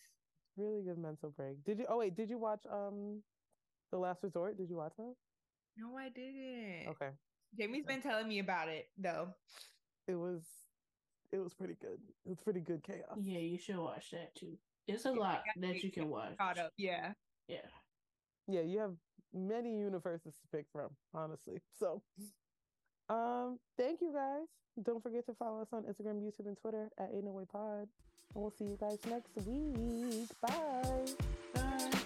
Really good mental break. Did you oh wait, did you watch um the Last Resort. Did you watch that? No, I didn't. Okay. Jamie's okay. been telling me about it though. It was it was pretty good. It was pretty good chaos. Yeah, you should watch that too. It's a yeah, lot that you can watch. Caught up, yeah. Yeah. Yeah, you have many universes to pick from, honestly. So um, thank you guys. Don't forget to follow us on Instagram, YouTube, and Twitter at Ain't No Way Pod. And we'll see you guys next week. Bye.